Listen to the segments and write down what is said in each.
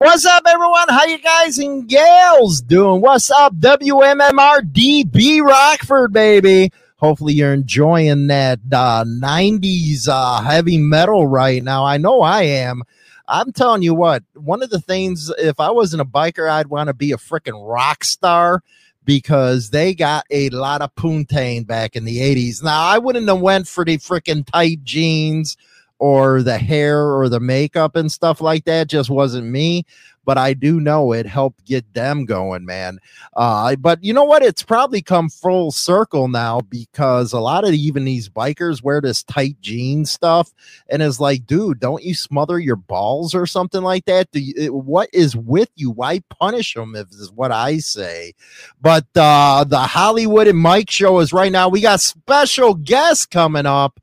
What's up, everyone? How you guys and gals doing? What's up, WMMR Rockford, baby? Hopefully, you're enjoying that uh, 90s uh, heavy metal right now. I know I am. I'm telling you what, one of the things, if I wasn't a biker, I'd want to be a freaking rock star because they got a lot of poontang back in the 80s. Now, I wouldn't have went for the freaking tight jeans or the hair or the makeup and stuff like that just wasn't me but I do know it helped get them going, man. Uh, but you know what? It's probably come full circle now because a lot of even these bikers wear this tight jean stuff, and it's like, dude, don't you smother your balls or something like that? Do you, what is with you? Why punish them? If is what I say. But uh, the Hollywood and Mike show is right now. We got special guests coming up.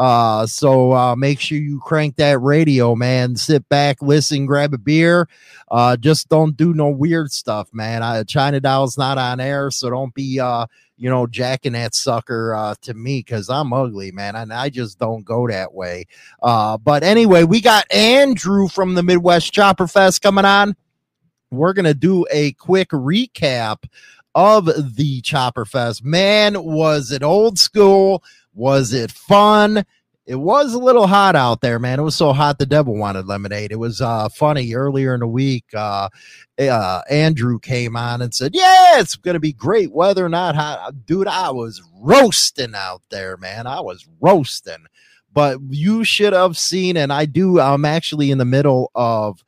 Uh, so uh, make sure you crank that radio, man. Sit back, listen, grab a beer. Uh, just don't do no weird stuff, man. I, China Doll's not on air, so don't be uh, you know, jacking that sucker uh, to me because I'm ugly, man, and I just don't go that way. Uh, but anyway, we got Andrew from the Midwest Chopper Fest coming on. We're gonna do a quick recap of the Chopper Fest. Man, was it old school? Was it fun? It was a little hot out there, man. It was so hot the devil wanted lemonade. It was uh, funny earlier in the week. Uh, uh, Andrew came on and said, "Yeah, it's going to be great weather, not hot." Dude, I was roasting out there, man. I was roasting. But you should have seen, and I do. I'm actually in the middle of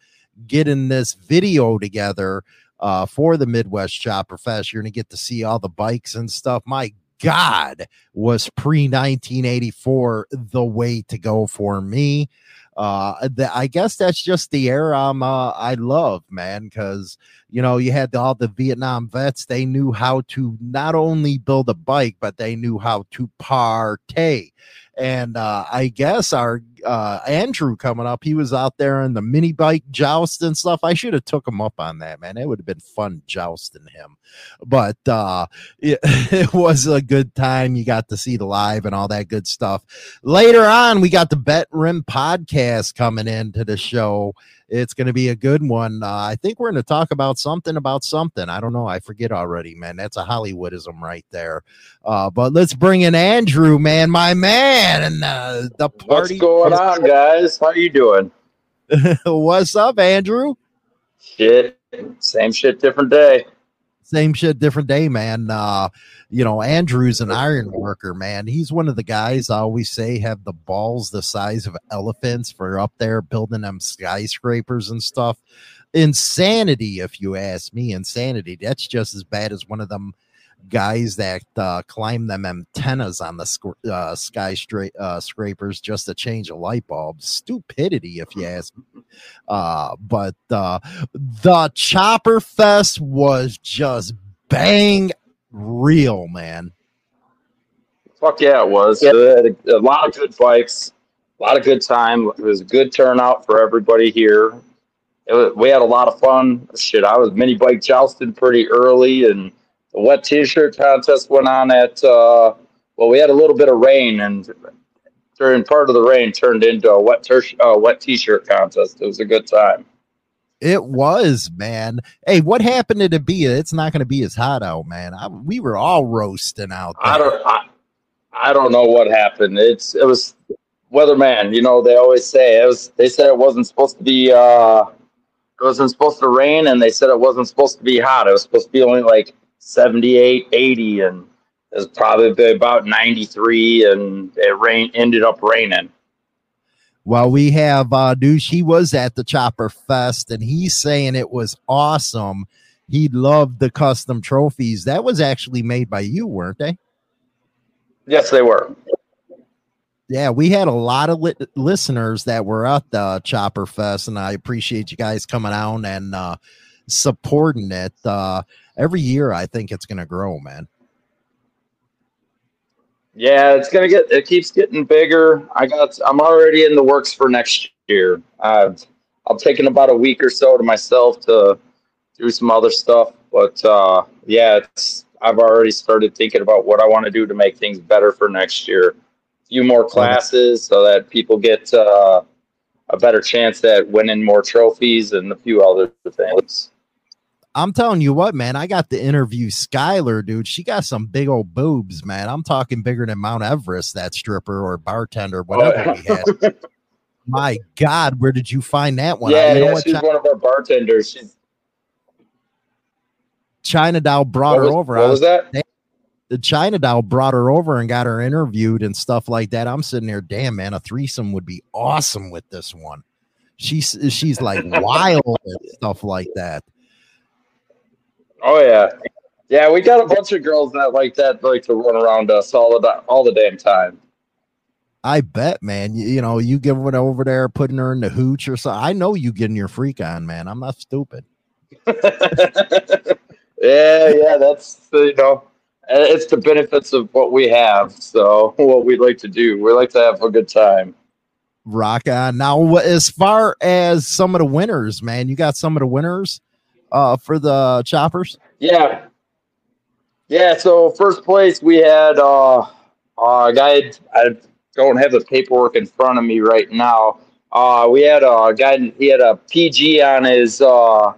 getting this video together uh, for the Midwest Chopper Fest. You're going to get to see all the bikes and stuff. My God, was pre 1984 the way to go for me. Uh, the, I guess that's just the era I'm, uh, I love, man, because you know you had all the Vietnam vets. They knew how to not only build a bike, but they knew how to partay. And uh, I guess our uh, Andrew coming up, he was out there in the mini bike joust and stuff. I should have took him up on that, man. It would have been fun jousting him. But uh, it, it was a good time. You got to see the live and all that good stuff. Later on, we got the Bent Rim podcast coming into the show. It's going to be a good one. Uh, I think we're going to talk about something about something. I don't know. I forget already, man. That's a Hollywoodism right there. Uh, but let's bring in Andrew, man, my man, and uh, the party. What's going on, guys? How are you doing? What's up, Andrew? Shit, same shit, different day same shit, different day, man. Uh, you know, Andrew's an iron worker, man. He's one of the guys I always say have the balls the size of elephants for up there building them skyscrapers and stuff. Insanity, if you ask me, insanity. That's just as bad as one of them guys that uh, climb them antennas on the sc- uh, sky straight uh, scrapers just to change a light bulb. Stupidity, if you ask me. Uh, but uh, the Chopper Fest was just bang real, man. Fuck yeah, it was. Yeah. A, a lot of good bikes, a lot of good time. It was a good turnout for everybody here. Was, we had a lot of fun. Shit, I was mini bike jousting pretty early and the wet t-shirt contest went on at uh, well we had a little bit of rain and during part of the rain turned into a wet ter- uh, wet t-shirt contest. It was a good time. It was man. Hey what happened to the be it's not going to be as hot out man. I, we were all roasting out there. i don't I, I don't know what happened. It's it was weatherman you know they always say it was they said it wasn't supposed to be uh it wasn't supposed to rain and they said it wasn't supposed to be hot. It was supposed to be only like 78, 80, and it was probably about 93, and it rain ended up raining. Well, we have uh, dude. He was at the Chopper Fest, and he's saying it was awesome. he loved the custom trophies. That was actually made by you, weren't they? Yes, they were. Yeah, we had a lot of li- listeners that were at the Chopper Fest, and I appreciate you guys coming out and uh, supporting it. Uh, every year, I think it's going to grow, man. Yeah, it's gonna get. It keeps getting bigger. I got. I'm already in the works for next year. I've I've taken about a week or so to myself to do some other stuff, but uh, yeah, it's. I've already started thinking about what I want to do to make things better for next year. A few more classes so that people get uh, a better chance at winning more trophies and a few other things. I'm telling you what, man, I got to interview Skylar, dude. She got some big old boobs, man. I'm talking bigger than Mount Everest, that stripper or bartender, oh, whatever oh, yeah. My God, where did you find that one? Yeah, you know yeah she's China, one of our bartenders. She's China Doll brought was, her over. What was, was that? The China Doll brought her over and got her interviewed and stuff like that. I'm sitting there, damn man, a threesome would be awesome with this one. She's she's like wild and stuff like that. Oh yeah, yeah. We got a bunch of girls that like that like to run around us all the all the damn time. I bet, man. You, you know, you give it over there, putting her in the hooch or something. I know you getting your freak on, man. I'm not stupid. yeah, yeah. That's you know, it's the benefits of what we have. So what we like to do, we like to have a good time. Rock on. Now, as far as some of the winners, man, you got some of the winners uh, for the choppers? Yeah, yeah. So first place we had uh, a guy. I don't have the paperwork in front of me right now. Uh, we had a guy. He had a PG on his uh,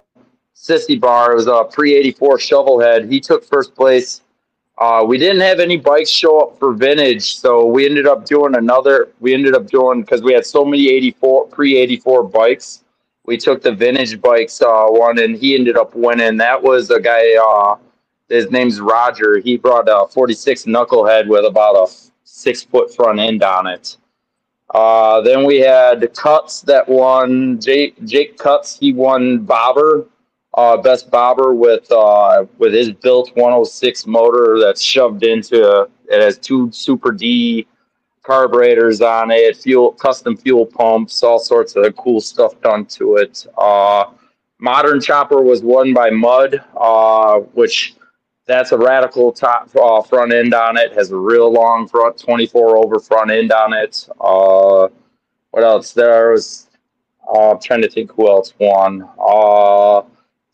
sissy bar. It was a pre eighty four shovelhead. He took first place. Uh, we didn't have any bikes show up for vintage, so we ended up doing another. We ended up doing because we had so many eighty four pre eighty four bikes we took the vintage bikes uh, one, and he ended up winning. That was a guy. Uh, his name's Roger. He brought a 46 knucklehead with about a six foot front end on it. Uh, then we had Cuts that won. Jake, Jake Cuts, he won Bobber, uh, best Bobber with uh, with his built 106 motor that's shoved into it has two Super D carburetors on it, fuel, custom fuel pumps, all sorts of cool stuff done to it. Uh, modern chopper was won by Mud, uh, which that's a radical top uh, front end on it. Has a real long front, 24 over front end on it. Uh, what else? There was. Uh, I'm trying to think who else won. Uh,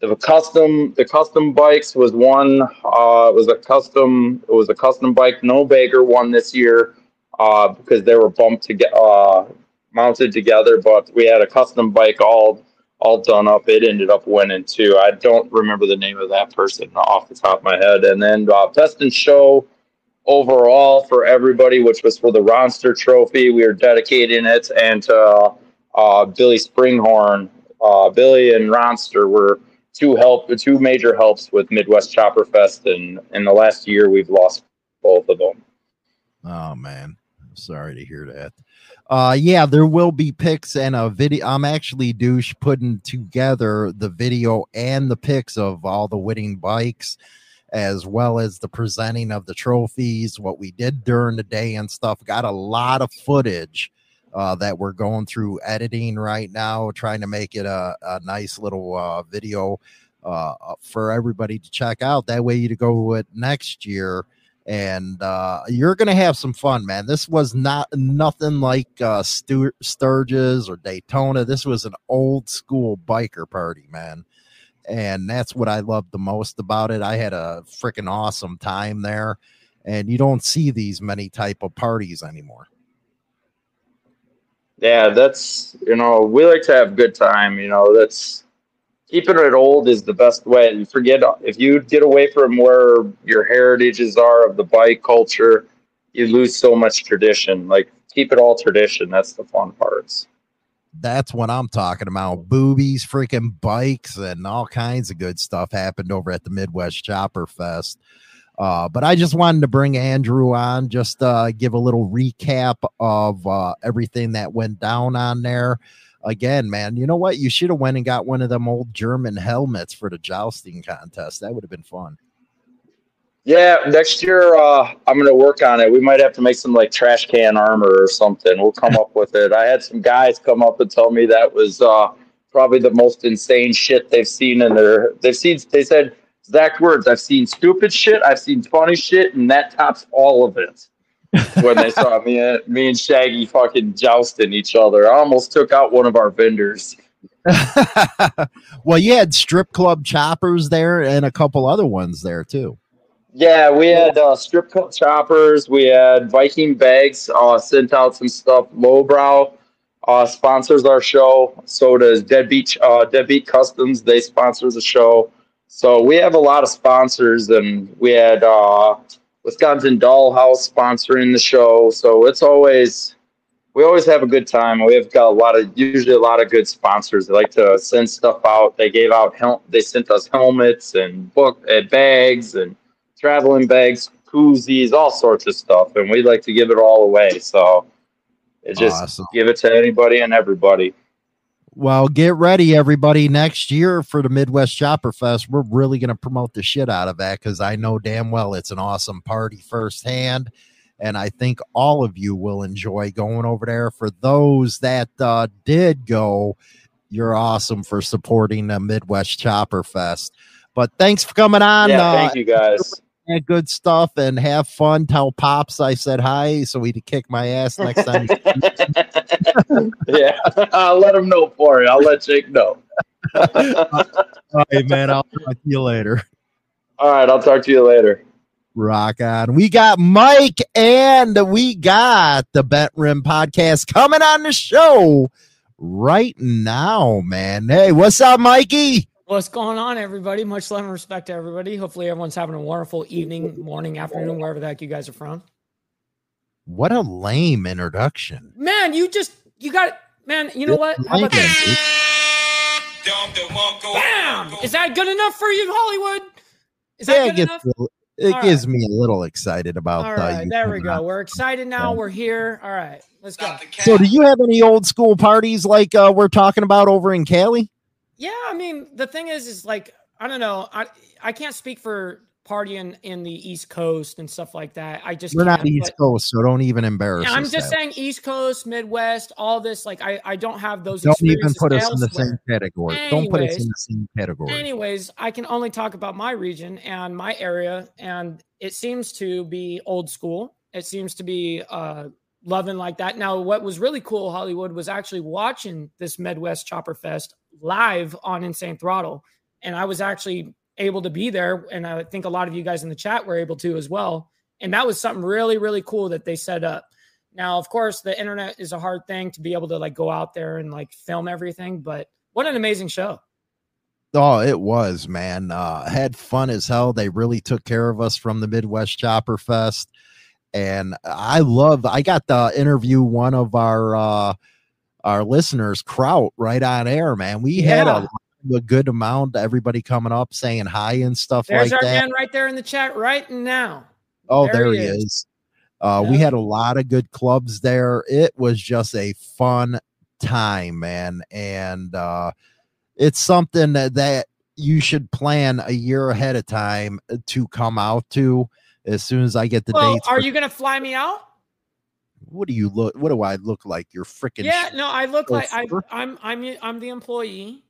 the custom the custom bikes was one. Uh, it was a custom. It was a custom bike. No Baker won this year uh, because they were bumped to get uh, mounted together. But we had a custom bike all all done up. It ended up winning too. I don't remember the name of that person off the top of my head. And then uh, best in show overall for everybody, which was for the Ronster Trophy. We are dedicating it and to uh, Billy Springhorn. Uh, Billy and Ronster were two help, two major helps with Midwest Chopper Fest, and in the last year we've lost both of them. Oh man, sorry to hear that. Uh, yeah, there will be pics and a video. I'm actually douche putting together the video and the pics of all the winning bikes, as well as the presenting of the trophies, what we did during the day and stuff. Got a lot of footage uh, that we're going through editing right now, trying to make it a, a nice little uh, video uh, for everybody to check out. That way, you to go with next year and uh, you're gonna have some fun, man. This was not nothing like uh, Sturgis or Daytona. This was an old school biker party, man, and that's what I loved the most about it. I had a freaking awesome time there, and you don't see these many type of parties anymore. Yeah, that's you know we like to have good time. You know that's keeping it old is the best way. And forget if you get away from where your heritages are of the bike culture, you lose so much tradition. Like keep it all tradition. That's the fun parts. That's what I'm talking about. Boobies, freaking bikes, and all kinds of good stuff happened over at the Midwest Chopper Fest. Uh, but I just wanted to bring Andrew on, just uh, give a little recap of uh, everything that went down on there. Again, man, you know what? You should have went and got one of them old German helmets for the jousting contest. That would have been fun. Yeah, next year uh, I'm gonna work on it. We might have to make some like trash can armor or something. We'll come up with it. I had some guys come up and tell me that was uh, probably the most insane shit they've seen in their. They've seen. They said exact words. I've seen stupid shit. I've seen funny shit, and that tops all of it. When they saw me and me and Shaggy fucking jousting each other, I almost took out one of our vendors. well, you had strip club choppers there and a couple other ones there too. Yeah, we had uh, strip club choppers. We had Viking bags. Uh, sent out some stuff. Lowbrow uh, sponsors our show. So does Deadbeat uh, Deadbeat Customs. They sponsor the show. So we have a lot of sponsors, and we had uh, Wisconsin Dollhouse sponsoring the show. So it's always we always have a good time. We've got a lot of usually a lot of good sponsors. They like to send stuff out. They gave out hel- they sent us helmets and book and bags and traveling bags, koozies, all sorts of stuff, and we like to give it all away. So it just awesome. give it to anybody and everybody. Well, get ready, everybody. Next year for the Midwest Chopper Fest, we're really going to promote the shit out of that because I know damn well it's an awesome party firsthand. And I think all of you will enjoy going over there. For those that uh, did go, you're awesome for supporting the Midwest Chopper Fest. But thanks for coming on. Yeah, uh, thank you guys good stuff and have fun. Tell Pops I said hi so he'd kick my ass next time. yeah, I'll let him know for you. I'll let Jake know. All right, man. I'll talk to you later. All right, I'll talk to you later. Rock on. We got Mike and we got the Bent Rim podcast coming on the show right now, man. Hey, what's up, Mikey? What's going on, everybody? Much love and respect to everybody. Hopefully, everyone's having a wonderful evening, morning, afternoon, wherever the heck you guys are from. What a lame introduction. Man, you just, you got it. Man, you know what? How about this? Bam! Is that good enough for you, Hollywood? Is that yeah, good enough? It All gives right. me a little excited about. All right, there we go. We're excited now. We're here. All right, let's go. So, do you have any old school parties like uh, we're talking about over in Cali? Yeah, I mean, the thing is, is like I don't know. I I can't speak for partying in the East Coast and stuff like that. I just we're not East Coast, so don't even embarrass. I'm just saying East Coast, Midwest, all this. Like I I don't have those. Don't even put us elsewhere. in the same category. Anyways, don't put us in the same category. Anyways, I can only talk about my region and my area, and it seems to be old school. It seems to be uh loving like that. Now, what was really cool, Hollywood, was actually watching this Midwest Chopper Fest live on Insane Throttle. And I was actually able to be there. And I think a lot of you guys in the chat were able to as well. And that was something really, really cool that they set up. Now, of course, the internet is a hard thing to be able to like go out there and like film everything, but what an amazing show. Oh, it was, man. Uh, had fun as hell. They really took care of us from the Midwest Chopper Fest. And I love I got the interview one of our uh our listeners, Kraut, right on air, man. We yeah. had a, a, good amount, of everybody coming up saying hi and stuff There's like that. man right there in the chat right now. Oh, there, there he is. is. Uh, yeah. We had a lot of good clubs there. It was just a fun time, man. And uh, it's something that, that you should plan a year ahead of time to come out to as soon as I get the well, dates. Are you going to fly me out? What do you look? What do I look like? You're freaking. Yeah, no, I look like I, I'm. I'm. I'm the employee.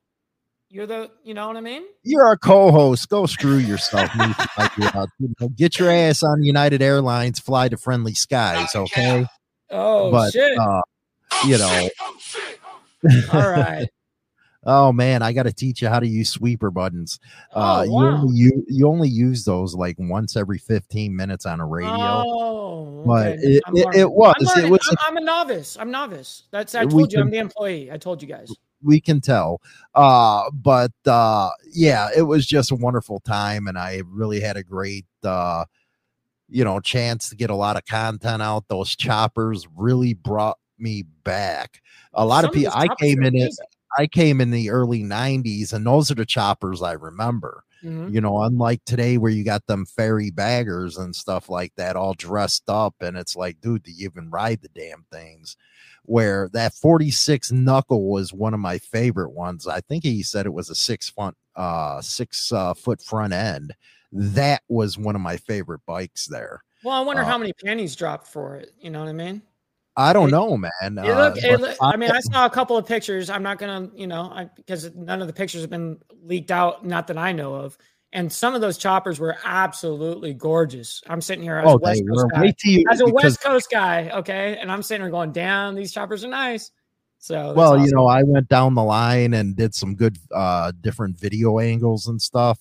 You're the. You know what I mean? You're our co-host. Go screw yourself. you know, get your ass on United Airlines. Fly to friendly skies. Okay. Oh but, shit. Uh, you know. All right. Oh man, I got to teach you how to use sweeper buttons. Uh, oh, wow. you only you, you only use those like once every 15 minutes on a radio. Oh, but it, it, it, was I'm it was I'm, I'm, a novice. I'm novice. That's I told you can, I'm the employee. I told you guys. We can tell. Uh, but uh, yeah, it was just a wonderful time, and I really had a great uh, you know chance to get a lot of content out. Those choppers really brought me back. A lot Some of people. I came in it I came in the early 90s, and those are the choppers I remember. Mhm. You know, unlike today where you got them fairy baggers and stuff like that all dressed up, and it's like, dude, do you even ride the damn things? Where that 46 knuckle was one of my favorite ones. I think he said it was a six front, uh, six uh, foot front end. That was one of my favorite bikes there. Well, I wonder Uh, how many pennies dropped for it. You know what I mean? I don't know, man. It uh, look, it look- I- mean, I saw a couple of pictures. I'm not gonna, you know, I, because none of the pictures have been leaked out, not that I know of. And some of those choppers were absolutely gorgeous. I'm sitting here as a oh, West Coast guy, as a West Coast guy, okay, and I'm sitting here going, "Damn, these choppers are nice." So, well you know i went down the line and did some good uh different video angles and stuff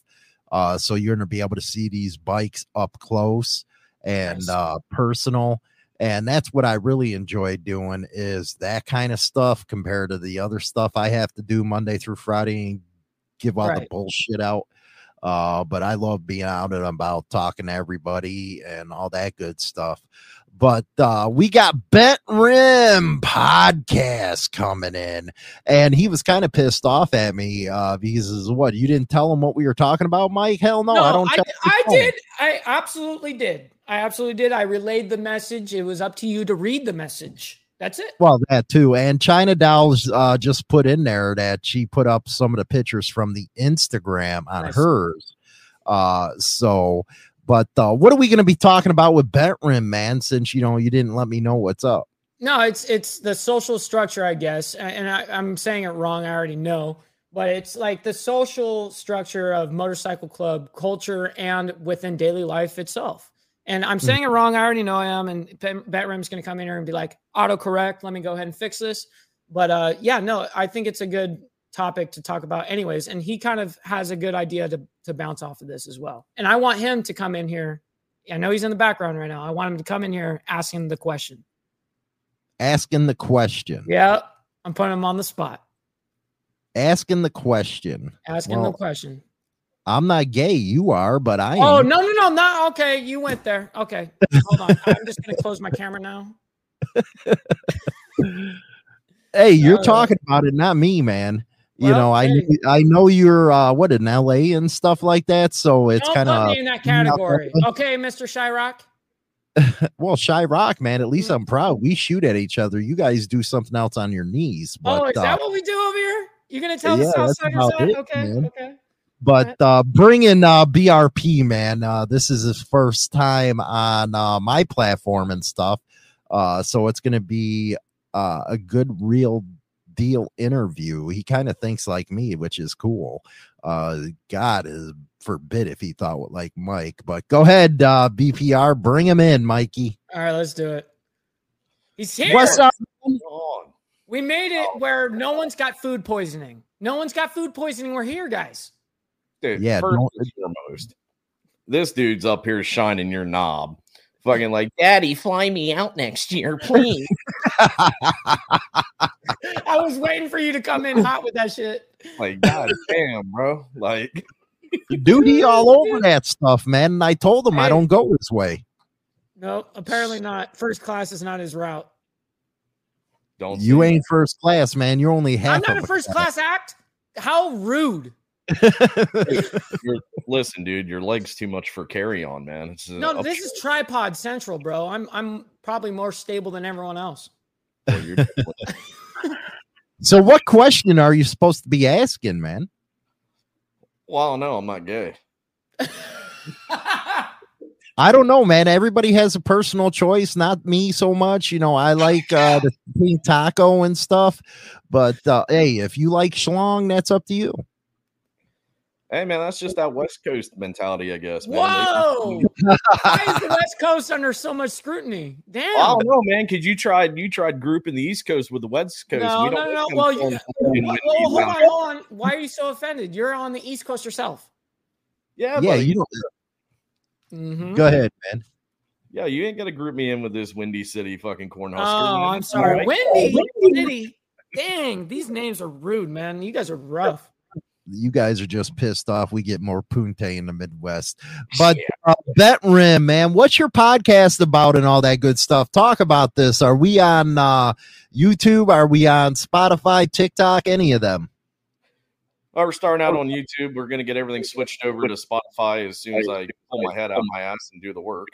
uh so you're gonna be able to see these bikes up close and Nice. uh personal and that's what i really enjoy doing is that kind of stuff compared to the other stuff i have to do monday through friday and give all the bullshit out uh but i love being out and about talking to everybody and all that good stuff but uh we got bent rim podcast coming in and he was kind of pissed off at me uh because what you didn't tell him what we were talking about mike hell no, i don't I, I did. I absolutely did. I absolutely did. I relayed the message. It was up to you to read the message. That's it. well that too and china dolls uh just put in there that she put up some of the pictures from the instagram on Nice. hers uh so but uh what are we going to be talking about with bent rim man since you know you didn't let me know what's up No, it's it's the social structure, I guess, and I, I'm saying it wrong. I already know, but it's like the social structure of motorcycle club culture and within daily life itself. And I'm saying it wrong. I already know I am. And Bent Rim's going to come in here and be like, autocorrect. Let me go ahead and fix this. But uh, yeah, no, I think it's a good topic to talk about, anyways. And he kind of has a good idea to to bounce off of this as well. And I want him to come in here. I know he's in the background right now. I want him to come in here asking the question. asking the question Yeah, I'm putting him on the spot. asking the question Asking Well, the question. I'm not gay you are but i Oh am. no, no, no, not okay. You went there. Okay, hold on. I'm just gonna close my camera now. hey you're Uh, talking about it not me man you know i hey. i know you're uh what in la and stuff like that so it's kind of in that category. Okay, Mr. Shyrock. well shy rock man at least Mm. i'm proud we shoot at each other you guys do something else on your knees but oh, is uh, that what we do over here? You're gonna tell yeah, the South that's Siders that? okay, man. okay. But uh bringing uh brp man uh this is his first time on uh my platform and stuff uh so it's gonna be uh a good real deal interview he kind of thinks like me which is cool uh god is forbid if he thought like mike but go ahead uh bpr bring him in mikey All right, let's do it. He's here. what's up We made it where no one's got food poisoning. No one's got food poisoning. We're here, guys. Dude, Yeah, first and foremost, this dude's up here shining your knob. Fucking like, Daddy, fly me out next year, please. I was waiting for you to come in hot with that shit. like, god damn, bro. Like, dude he all over that stuff man and i told him i don't go this way No, apparently not. First class is not his route. don't you say ain't first class man you're only half I'm not of a first class act. How rude. That. You're- listen, dude, your leg's too much for carry on, man. It's No, up- this is tripod central, bro. I'm I'm probably more stable than everyone else. well, So, what question are you supposed to be asking, man? well, no, I'm not gay. I don't know, man. Everybody has a personal choice, not me so much. You know, I like uh, the pink taco and stuff, but uh, hey, if you like schlong, that's up to you. Hey, man, that's just that West Coast mentality, I guess. Man. Whoa! Why is the West Coast under so much scrutiny? Damn. I don't know, man, because you tried you tried grouping the East Coast with the West Coast. No, We no, no. Well, you, fucking well, hold on, hold on. Why are you so offended? You're on the East Coast yourself. Yeah, Yeah, but- you don't. Mhm. Go ahead, man. Yeah, you ain't gonna group me in with this Windy City fucking cornhusker. Oh, man. I'm sorry. All right. Windy City. Dang, these names are rude, man. You guys are rough. You guys are just pissed off. We get more punte in the Midwest. But uh, Bent Rim, man, what's your podcast about and all that good stuff? Talk about this. Are we on uh, YouTube? Are we on Spotify, TikTok, any of them? Well, we're starting out on YouTube. We're going to get everything switched over to Spotify as soon as I pull my head out of my ass and do the work.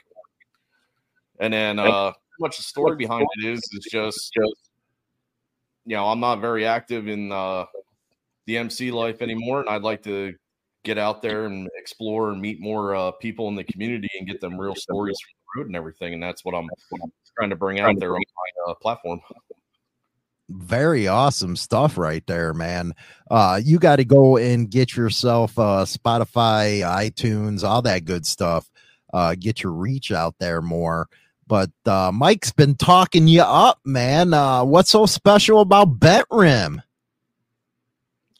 And then, uh, much the story behind it is is just, you know, I'm not very active in uh, the MC life anymore, and I'd like to get out there and explore and meet more uh, people in the community and get them real stories from the road and everything. And that's what I'm, what I'm trying to bring out there on my uh, platform. Very awesome stuff right there man. Uh you got to go and get yourself uh spotify itunes all that good stuff uh get your reach out there more. But uh mike's been talking you up man. Uh what's so special about bent rim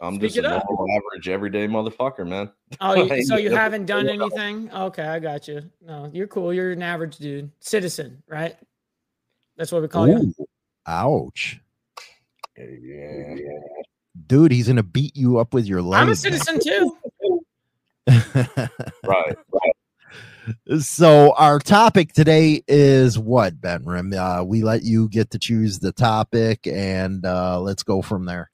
i'm Speak just a normal average everyday motherfucker man oh you, so you haven't done anything okay i got you no you're cool you're an average dude citizen right that's what we call Ooh, you ouch yeah. Dude, he's gonna beat you up with your legs. I'm a citizen too. right, right. So our topic today is what, Bent Rim? Uh, we let you get to choose the topic, and uh, let's go from there.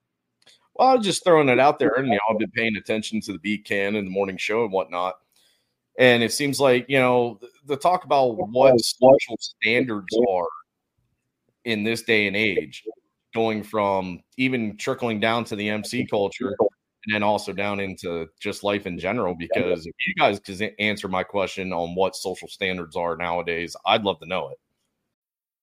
Well, I was just throwing it out there, and you know, I've been paying attention to the beat can and the morning show and whatnot. And it seems like you know the, talk about what social standards are in this day and age going from even trickling down to the MC culture and then also down into just life in general. Because if you guys could answer my question on what social standards are nowadays, I'd love to know it.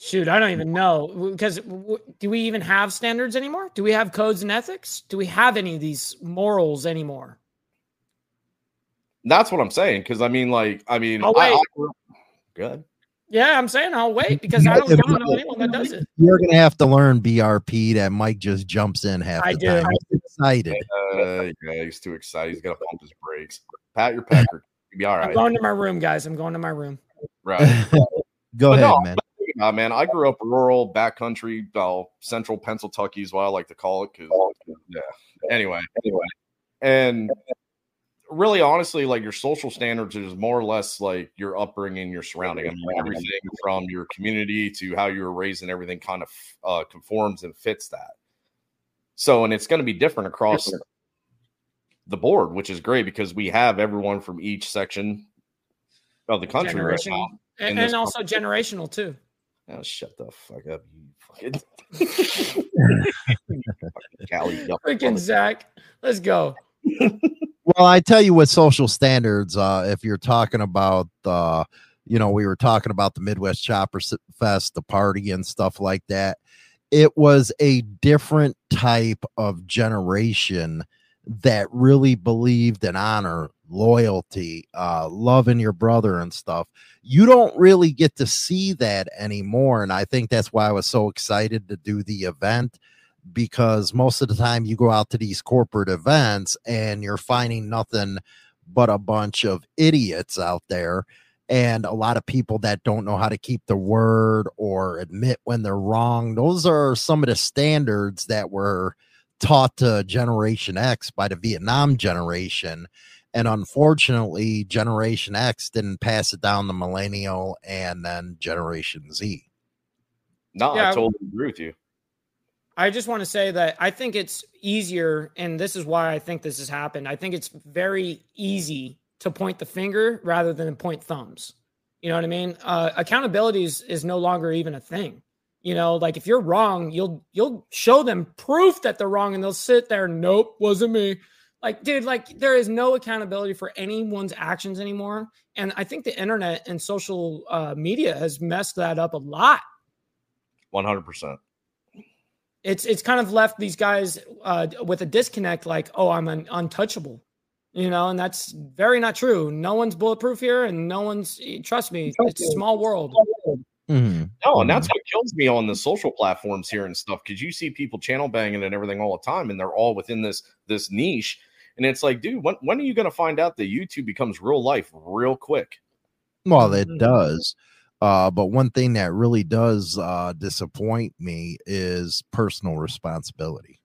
Shoot, I don't even know because w- do we even have standards anymore? Do we have codes and ethics? Do we have any of these morals anymore? That's what I'm saying. Because I mean, like, I mean, oh, wait. I, I, good. Yeah, I'm saying I'll wait because I don't, don't know anyone that does it. You're gonna have to learn BRP that Mike just jumps in half I the do. time. He's excited. Uh, yeah, he's too excited. He's gonna pump his brakes. Pat your pecker. You'll be all right. I'm going to my room, guys. I'm going to my room. Right. Go but ahead, no, man. Uh, man, I grew up rural, backcountry, well, central Pennsylvania is what I like to call it. Cause yeah. Anyway, anyway, and really, honestly, like your social standards is more or less like your upbringing, your surrounding. I mean, everything from your community to how you were raised and everything kind of uh, conforms and fits that. So, and it's going to be different across the board, which is great because we have everyone from each section of the country right now. And, and also generational too. Oh, shut the fuck up, you fucking Cali. Freaking Zach. Let's go. well, I tell you what social standards, uh, if you're talking about uh, you know, we were talking about the Midwest Chopper Fest, the party and stuff like that. It was a different type of generation that really believed in honor, loyalty, uh, loving your brother and stuff. You don't really get to see that anymore. And I think that's why I was so excited to do the event because most of the time you go out to these corporate events and you're finding nothing but a bunch of idiots out there and a lot of people that don't know how to keep the word or admit when they're wrong. Those are some of the standards that were taught to Generation X by the Vietnam generation. And unfortunately, Generation X didn't pass it down to Millennial and then Generation Z. No, yeah, I totally agree with you. I just want to say that I think it's easier, and this is why I think this has happened. I think it's very easy to point the finger rather than point thumbs. You know what I mean? Uh, accountability is, is no longer even a thing. You know, like if you're wrong, you'll you'll show them proof that they're wrong, and they'll sit there. Nope, wasn't me. Like, dude, like there is no accountability for anyone's actions anymore. And I think the internet and social uh, media has messed that up a lot. One hundred percent. it's it's kind of left these guys uh, with a disconnect, like, oh, I'm an untouchable, you know, and that's very not true. No one's bulletproof here, and no one's. Trust me, it's a small world. Mm-hmm. No, and that's what kills me on the social platforms here and stuff because you see people channel banging and everything all the time, and they're all within this this niche. And it's like, dude, when when are you going to find out that YouTube becomes real life real quick? Well, it mm-hmm. does. Uh, but one thing that really does uh, disappoint me is personal responsibility.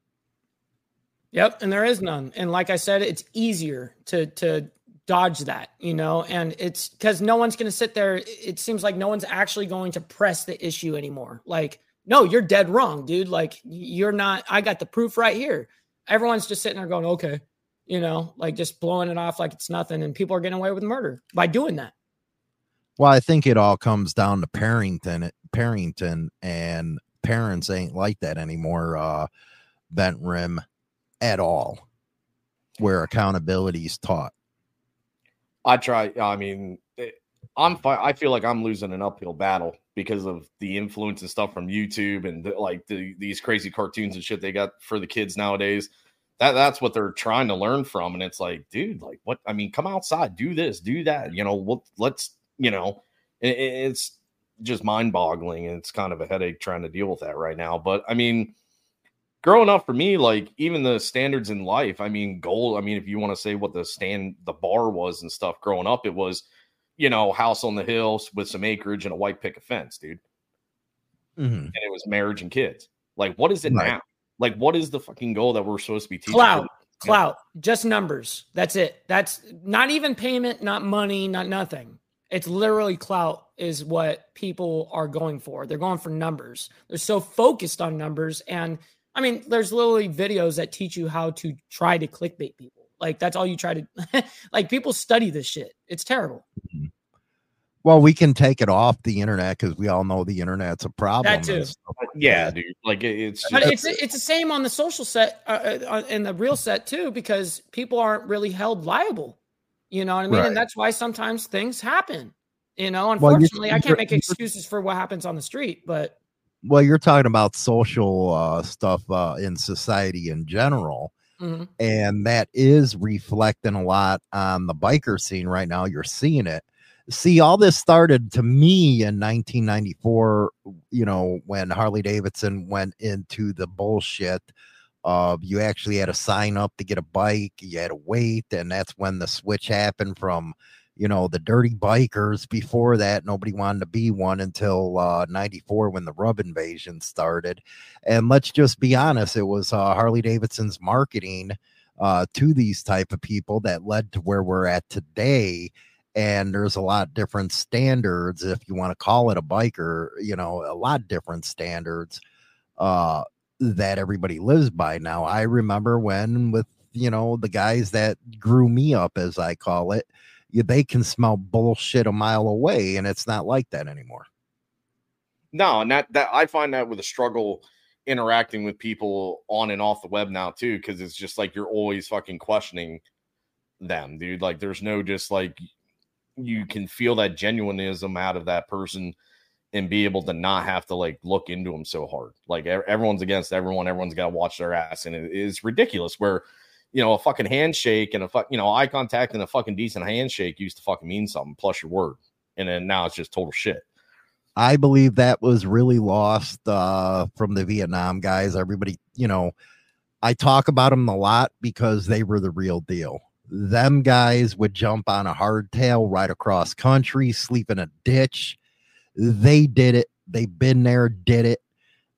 Yep, and there is none. And like I said, it's easier to to dodge that, you know, and it's because no one's going to sit there. It seems like no one's actually going to press the issue anymore. Like, no, you're dead wrong, dude. Like, you're not. I got the proof right here. Everyone's just sitting there going, okay, you know, like just blowing it off like it's nothing, and people are getting away with murder by doing that. Well, I think it all comes down to Parenton, Parenton, and parents ain't like that anymore. Uh, bent rim at all, where accountability is taught. I try. I mean, eh, I'm. I feel like I'm losing an uphill battle because of the influence and stuff from YouTube and the, like the, these crazy cartoons and shit they got for the kids nowadays. That that's what they're trying to learn from, and it's like, dude, like what? I mean, come outside, do this, do that. You know, what? Let's you know, it, it's just mind boggling. And it's kind of a headache trying to deal with that right now. But I mean, growing up for me, like even the standards in life, I mean, goal, I mean, if you want to say what the stand, the bar was and stuff growing up, it was, you know, house on the hills with some acreage and a white picket fence, dude. Mm-hmm. And it was marriage and kids. Like, what is it right. now? Like, what is the fucking goal that we're supposed to be teaching? Clout, clout, just numbers. That's it. That's not even payment, not money, not nothing. It's literally clout is what people are going for. They're going for numbers. They're so focused on numbers. And I mean, there's literally videos that teach you how to try to clickbait people. Like that's all you try to like people study this shit. It's terrible. Mm-hmm. Well, we can take it off the internet because we all know the internet's a problem. That too. Yeah, dude. Like it's, just, but it's it's the same on the social set uh, uh, and the real set too because people aren't really held liable. You know what I mean? Right. And that's why sometimes things happen. You know, unfortunately, well, I can't make excuses for what happens on the street, but well, you're talking about social uh, stuff uh, in society in general. Mm-hmm. And that is reflecting a lot on the biker scene right now. You're seeing it. See, all this started to me in 1994, you know, when Harley Davidson went into the bullshit uh, you actually had to sign up to get a bike. You had to wait, and that's when the switch happened from, you know, the dirty bikers. Before that, nobody wanted to be one until uh, '94 when the Rub invasion started. And let's just be honest, it was uh, Harley Davidson's marketing uh, to these type of people that led to where we're at today. And there's a lot of different standards, if you want to call it a biker, you know, a lot different standards uh that everybody lives by now. I remember when with you know the guys that grew me up as I call it, they can smell bullshit a mile away and it's not like that anymore. No, and that that I find that with a struggle interacting with people on and off the web now too because it's just like you're always fucking questioning them, dude. Like there's no just like you can feel that genuinism out of that person and be able to not have to like look into them so hard. Like everyone's against everyone, everyone's got to watch their ass, and it is ridiculous. Where you know a fucking handshake and a fuck, you know, eye contact and a fucking decent handshake used to fucking mean something. Plus your word, and then now it's just total shit. I believe that was really lost uh, from the Vietnam guys. Everybody, you know, I talk about them a lot because they were the real deal. Them guys would jump on a hardtail right across country, sleep in a ditch they did it. They've been there, did it,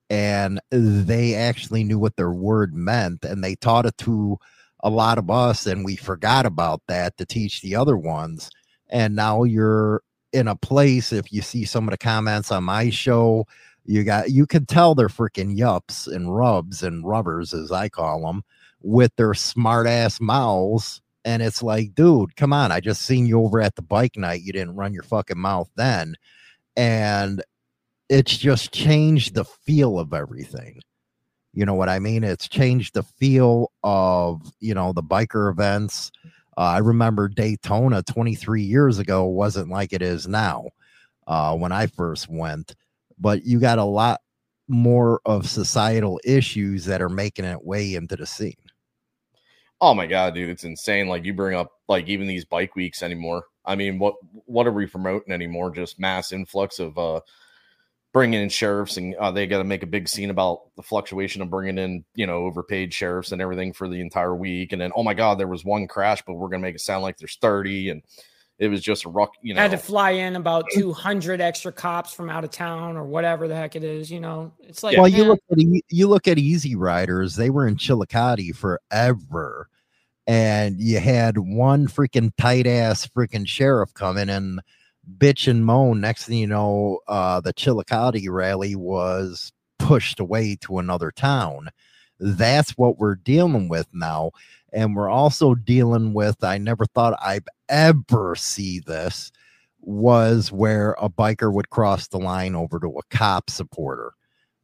and they actually knew what their word meant, and they taught it to a lot of us, and we forgot about that to teach the other ones. And now you're in a place. If you see some of the comments on my show, you got you can tell they're freaking yups and rubs and rubbers, as I call them, with their smart ass mouths. And it's like, dude, come on. I just seen you over at the bike night. You didn't run your fucking mouth then and it's just changed the feel of everything. You know what I mean? It's changed the feel of, you know, the biker events. Uh, I remember Daytona 23 years ago wasn't like it is now uh, when I first went, but you got a lot more of societal issues that are making it way into the scene. Oh my god, dude, it's insane. Like you bring up like even these bike weeks anymore. I mean, what what are we promoting anymore? Just mass influx of uh bringing in sheriffs and uh, they got to make a big scene about the fluctuation of bringing in you know overpaid sheriffs and everything for the entire week and then oh my god there was one crash but we're gonna make it sound like there's 30 and it was just a rock you know had to fly in about 200 extra cops from out of town or whatever the heck it is you know it's like well man. you look at you look at easy riders they were in chillicothe forever and you had one freaking tight ass freaking sheriff coming and bitch and moan. Next thing you know, uh, the Chillicothe rally was pushed away to another town. That's what we're dealing with now. And we're also dealing with, I never thought I'd ever see this, was where a biker would cross the line over to a cop supporter.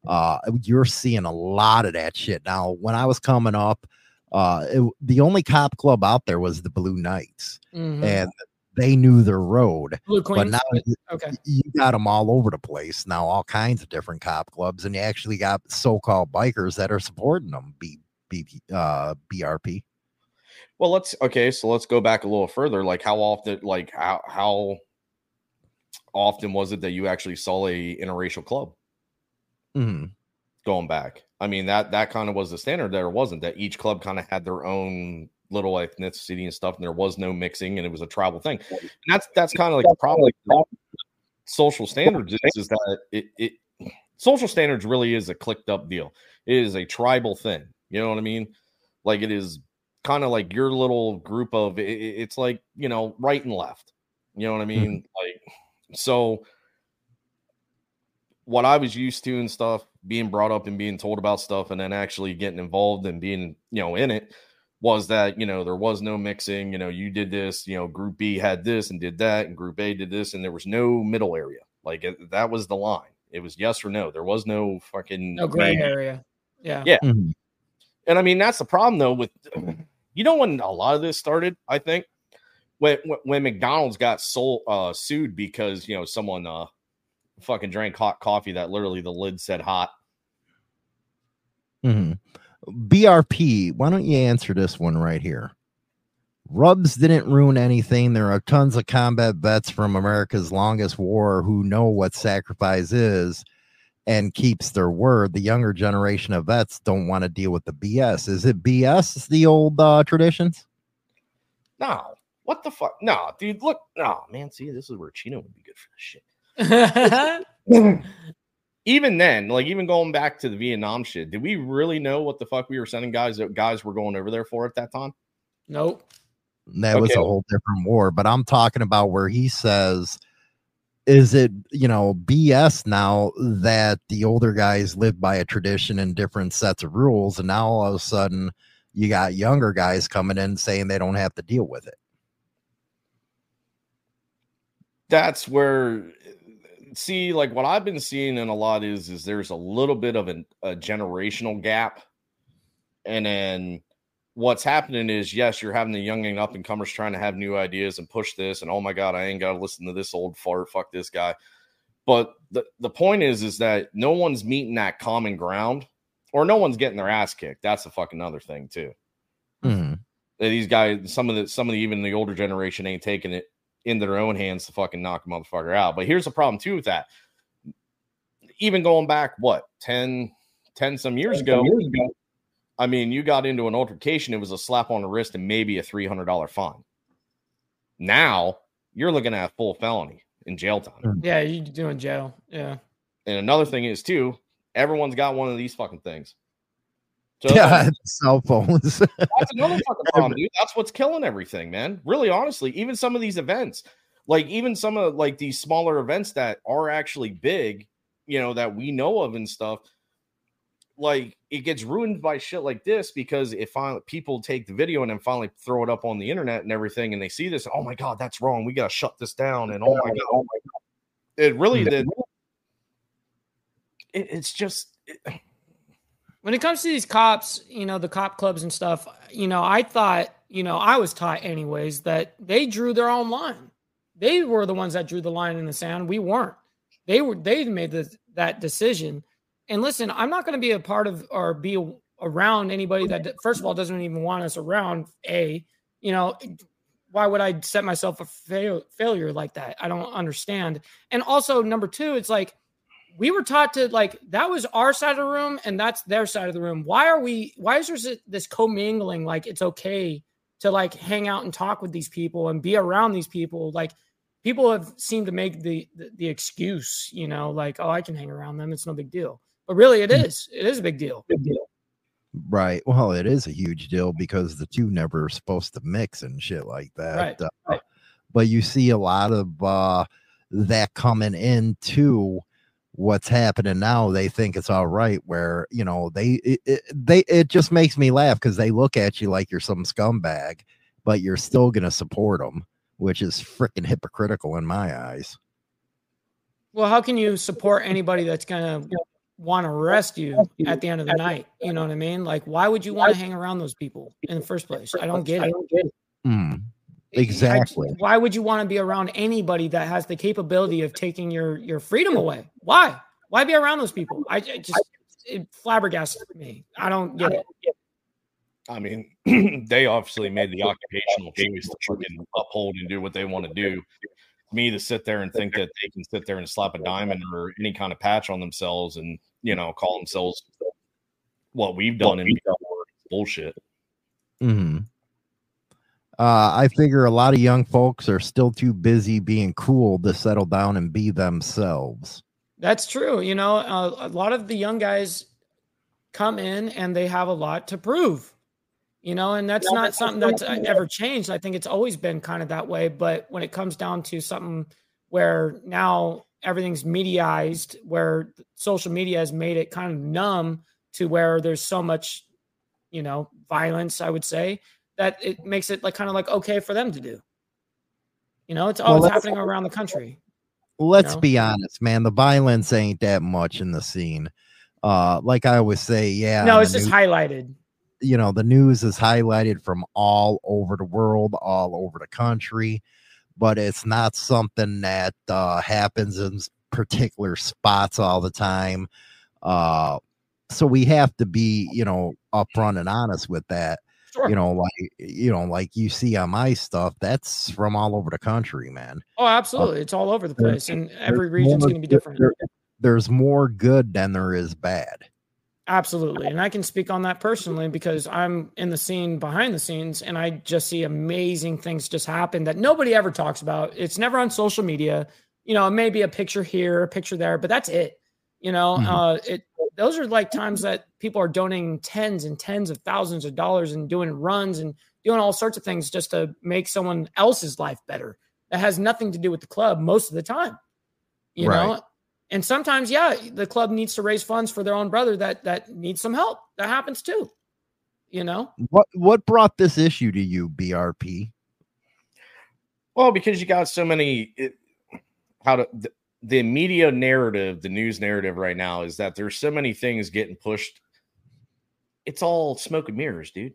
Uh, you're seeing a lot of that shit. Now, when I was coming up, uh, it, the only cop club out there was the Blue Knights. Mm-hmm. And they knew their road. But now okay. you got them all over the place now, all kinds of different cop clubs, and you actually got so-called bikers that are supporting them. B, B, uh, BRP. Well, let's okay. So let's go back a little further. Like, how often? Like, how how often was it that you actually saw a interracial club? Mm-hmm. Going back, I mean that that kind of was the standard. There wasn't that each club kind of had their own little ethnicity and stuff, and there was no mixing, and it was a tribal thing. And that's that's kind of like the problem. Like social standards is, is that it, it social standards really is a clicked up deal. It is a tribal thing. You know what I mean? Like it is kind of like your little group of. It, it's like you know right and left. You know what I mean? Mm-hmm. Like so. What I was used to and stuff, being brought up and being told about stuff, and then actually getting involved and being, you know, in it was that you know there was no mixing you know you did this you know group b had this and did that and group a did this and there was no middle area. Like it, that was the line. It was yes or no. There was no fucking no gray area. Yeah. Yeah. Mm-hmm. and i mean that's the problem though with you know when a lot of this started i think when when mcdonald's got sold uh sued because you know someone uh fucking drank hot coffee that literally the lid said hot mm-hmm. BRP, why don't you answer this one right here? Rubs didn't ruin anything. There are tons of combat vets from America's longest war who know what sacrifice is and keeps their word. The younger generation of vets don't want to deal with the BS. Is it BS, the old uh, traditions? No. What the fuck? No, dude, look. No, man, see, this is where Chino would be good for this shit. even then, like even going back to the Vietnam shit, did we really know what the fuck we were sending guys that guys were going over there for at that time? Nope. That okay. was a whole different war. But I'm talking about where he says, is it, you know, BS now that the older guys live by a tradition and different sets of rules, and now all of a sudden you got younger guys coming in saying they don't have to deal with it. That's where see, like what I've been seeing in a lot is is there's a little bit of an, a generational gap, and then what's happening is yes, you're having the young and up and comers trying to have new ideas and push this, and oh my god, I ain't got to listen to this old fart. Fuck this guy. But the the point is is that no one's meeting that common ground, or no one's getting their ass kicked. That's a fucking other thing too. Mm-hmm. These guys, some of the some of the even the older generation ain't taking it into their own hands to fucking knock a motherfucker out. But here's the problem too with that. Even going back, what, 10, 10 some years ago, years ago, I mean, you got into an altercation, it was a slap on the wrist and maybe a $300 fine. Now you're looking at a full felony in jail time. Hmm. Yeah, you're doing jail. Yeah. And another thing is, too, everyone's got one of these fucking things. So, yeah, cell phones. that's another fucking problem, dude. That's what's killing everything, man. Really, honestly, even some of these events, like even some of like these smaller events that are actually big, you know, that we know of and stuff, like it gets ruined by shit like this because if finally people take the video and then finally throw it up on the internet and everything, and they see this, oh my god, that's wrong. We gotta shut this down. And oh my god, oh my god, it really did. It, it's just. It, when it comes to these cops, you know, the cop clubs and stuff, you know, I thought, you know, I was taught anyways that they drew their own line. They were the ones that drew the line in the sand. We weren't. They were they made the, that decision. And listen, I'm not going to be a part of or be around anybody that, first of all, doesn't even want us around. A, you know, why would I set myself a fail, failure like that? I don't understand. And also, number two, it's like we were taught to like that was our side of the room and that's their side of the room. Why are we? Why is there this commingling? Like it's okay to like hang out and talk with these people and be around these people. Like people have seemed to make the, the, the excuse, you know, like oh I can hang around them, it's no big deal. But really, it hmm. is. It is a big deal. Big deal. Right. Well, it is a huge deal because the two never are supposed to mix and shit like that. Right. Uh, right. But you see a lot of uh, that coming into what's happening now. They think it's all right. Where you know they it, it they it just makes me laugh because they look at you like you're some scumbag, but you're still gonna support them, which is freaking hypocritical in my eyes. Well, how can you support anybody that's gonna want to arrest you at the end of the night. You know what I mean? Like, why would you want to hang around those people in the first place? I don't get it. Mm, exactly. I, why would you want to be around anybody that has the capability of taking your your freedom away? Why? Why be around those people? I, I just it flabbergasted me. I don't get it. I mean, they obviously made the occupational choice to fucking uphold and do what they want to do me to sit there and think that they can sit there and slap a diamond or any kind of patch on themselves and you know call themselves what we've done and bullshit. Hmm. Uh, I figure a lot of young folks are still too busy being cool to settle down and be themselves. That's true. You know, uh, a lot of the young guys come in and they have a lot to prove you know, and that's not something that's uh, ever changed. I think it's always been kind of that way. But when it comes down to something where now everything's mediaized, where social media has made it kind of numb to where there's so much, you know, violence, I would say, that it makes it like kind of like okay for them to do. You know, it's always well, happening around the country. Let's you know? be honest, man. The violence ain't that much in the scene. Uh, like I always say, yeah. No, it's just new- highlighted you know the news is highlighted from all over the world all over the country but it's not something that uh, happens in particular spots all the time uh, so we have to be you know upfront and honest with that sure. you know like you know like you see on my stuff that's from all over the country man oh absolutely uh, it's all over the place and every region's going to be different there, there's more good than there is bad Absolutely. And I can speak on that personally because I'm in the scene behind the scenes and I just see amazing things just happen that nobody ever talks about. It's never on social media. You know, maybe a picture here, a picture there, but that's it. You know, mm-hmm. uh, it those are like times that people are donating tens and tens of thousands of dollars and doing runs and doing all sorts of things just to make someone else's life better. That has nothing to do with the club most of the time. You right. know, and sometimes, yeah, the club needs to raise funds for their own brother that that needs some help. That happens too. You know what? What brought this issue to you, BRP? Well, because you got so many. It, how to the, media narrative, the news narrative right now is that there's so many things getting pushed. It's all smoke and mirrors, dude.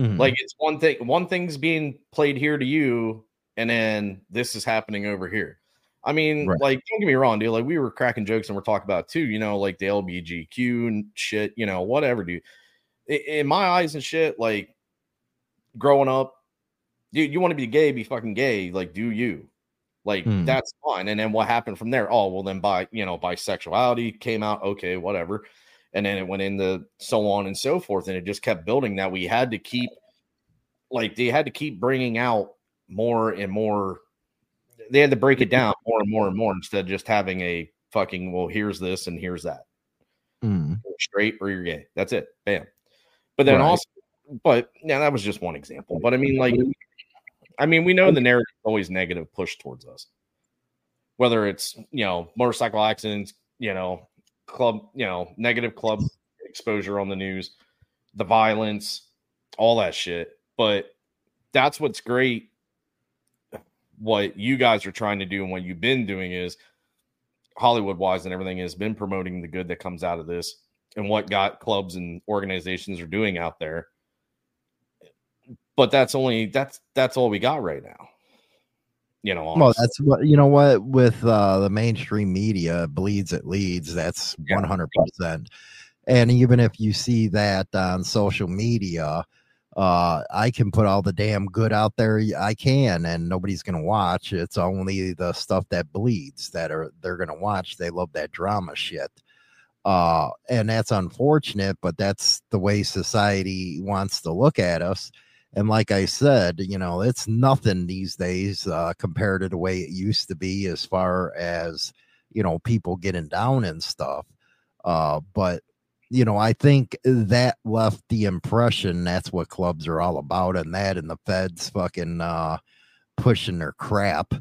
Mm-hmm. Like it's one thing, one thing's being played here to you, and then this is happening over here. I mean, right. like, don't get me wrong, dude. Like, we were cracking jokes and we're talking about too, you know, like the LBGQ and shit, you know, whatever, dude. In my eyes and shit, like growing up, dude, you want to be gay, be fucking gay, like, do you? Like, hmm. that's fine. And then what happened from there? Oh, well, then by, you know, bisexuality came out, okay, whatever. And then it went into so on and so forth. And it just kept building that we had to keep, like, they had to keep bringing out more and more they had to break it down more and more and more instead of just having a fucking well, here's this and here's that. Mm. Straight or you're gay. That's it. Bam. But then right. also, but yeah, that was just one example. But I mean, like, I mean, we know the narrative is always negative push towards us. Whether it's you know motorcycle accidents, you know, club, you know, negative club exposure on the news, the violence, all that shit. But that's what's great what you guys are trying to do and what you've been doing is Hollywood wise and everything has been promoting the good that comes out of this and what got clubs and organizations are doing out there. But that's only that's that's all we got right now. You know, well, that's what you know. What with uh, the mainstream media bleeds, it leads. That's Yeah. one hundred percent. And even if you see that on social media, uh, I can put all the damn good out there I can, and nobody's gonna watch. It's only the stuff that bleeds that are they're gonna watch. They love that drama shit. Uh, and that's unfortunate, but that's the way society wants to look at us. And like I said, you know, it's nothing these days uh, compared to the way it used to be as far as, you know, people getting down and stuff. Uh, but, you know, I think that left the impression that's what clubs are all about, and that and the feds fucking uh, pushing their crap.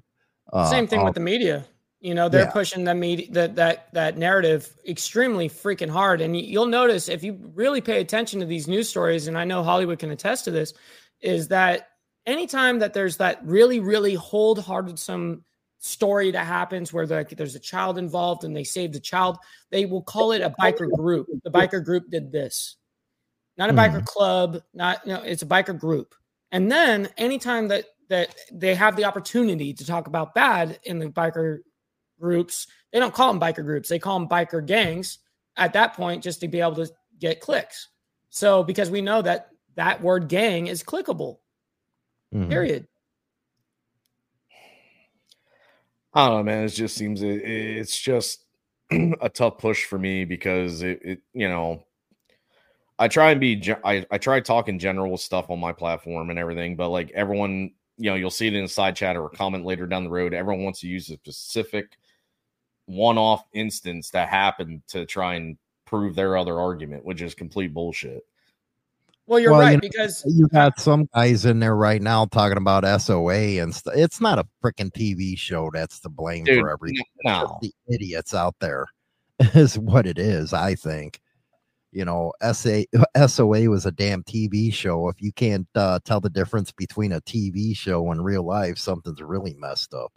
Uh, Same thing off- with the media. You know, they're Yeah. pushing the media that that that narrative extremely freaking hard. And you'll notice if you really pay attention to these news stories, and I know Hollywood can attest to this, is that anytime that there's that really, really hold-hearted some story that happens where like there's a child involved and they saved the child, they will call it a biker group. The biker group did this. Not a hmm. biker club, not no, it's a biker group. And then anytime that that they have the opportunity to talk about bad in the biker groups, they don't call them biker groups. They call them biker gangs at that point just to be able to get clicks. So because we know that that word gang is clickable. Mhm. Period. I don't know, man. It just seems it, it's just a tough push for me because it, it you know, I try and be, I, I try talking general stuff on my platform and everything, but like everyone, you know, you'll see it in a side chat or a comment later down the road. Everyone wants to use a specific one off instance that happened to try and prove their other argument, which is complete bullshit. Well, you're Well, you right know, because you got some guys in there right now talking about SOA and stuff. It's not a freaking TV show that's to blame Dude, for everything. No. the idiots out there is what it is. I think. You know, SA, SOA was a damn TV show. If you can't uh, tell the difference between a TV show and real life, something's really messed up.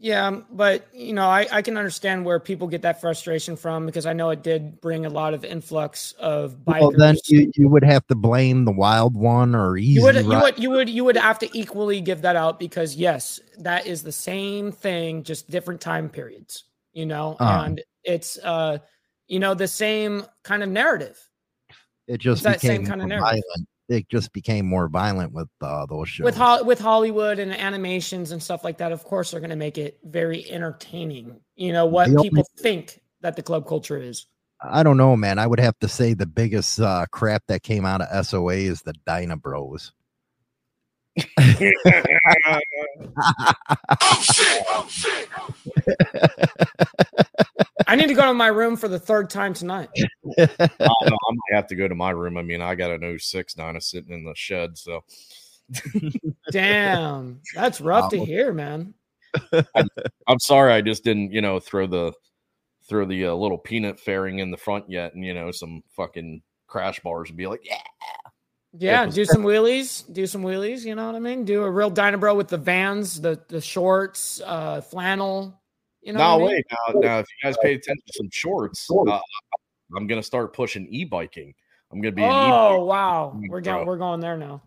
Yeah, um, but you know, I, I can understand where people get that frustration from because I know it did bring a lot of influx of bikers. Well, then you, you would have to blame the wild one or easy. you would you would you would you would have to equally give that out because yes, that is the same thing, just different time periods. You know, Uh-huh. and it's uh, you know, the same kind of narrative. it just it's that same kind of narrative. violent. It just became more violent with uh, those shows. with Hol- with Hollywood and animations and stuff like that, of course, they're going to make it very entertaining. You know what The only- people think that the club culture is. I don't know, man. I would have to say the biggest uh, crap that came out of SOA is the Dyna Bros. I need to go to my room for the third time tonight. I, don't know, I might have to go to my room. I mean, I got an 06 Dyna sitting in the shed, so Damn, that's rough to hear, man. I'm sorry I just didn't, you know, throw the throw the uh, little peanut fairing in the front yet, and you know, some fucking crash bars and be like, yeah, Yeah, was- do some wheelies, do some wheelies. You know what I mean? Do a real Dynabro with the Vans, the the shorts, uh, flannel. You know, no, what I mean? wait, now, now if you guys pay attention to some shorts, uh, I'm gonna start pushing e-biking. I'm gonna be an Oh e-bike. wow, we're going we're going there now.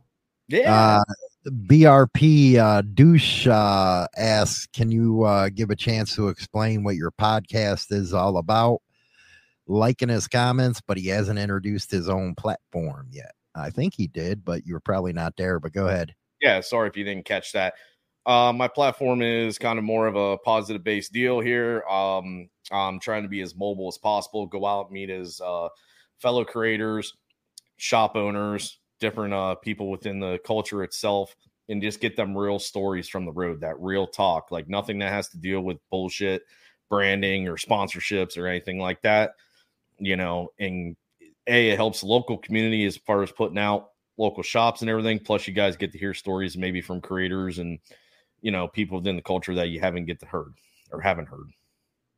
Yeah, Uh, BRP uh, douche uh, asks, "Can you uh, give a chance to explain what your podcast is all about?" Liking his comments, but he hasn't introduced his own platform yet. I think he did, but you were probably not there. But go ahead. yeah. Sorry if you didn't catch that. Uh, my platform is kind of more of a positive based deal here. Um, I'm trying to be as mobile as possible. Go out, meet as uh, fellow creators, shop owners, different uh, people within the culture itself, and just get them real stories from the road. That real talk, like nothing that has to deal with bullshit branding or sponsorships or anything like that. You know, and a it helps the local community as far as putting out local shops and everything. Plus, you guys get to hear stories maybe from creators and you know people within the culture that you haven't get to heard or haven't heard.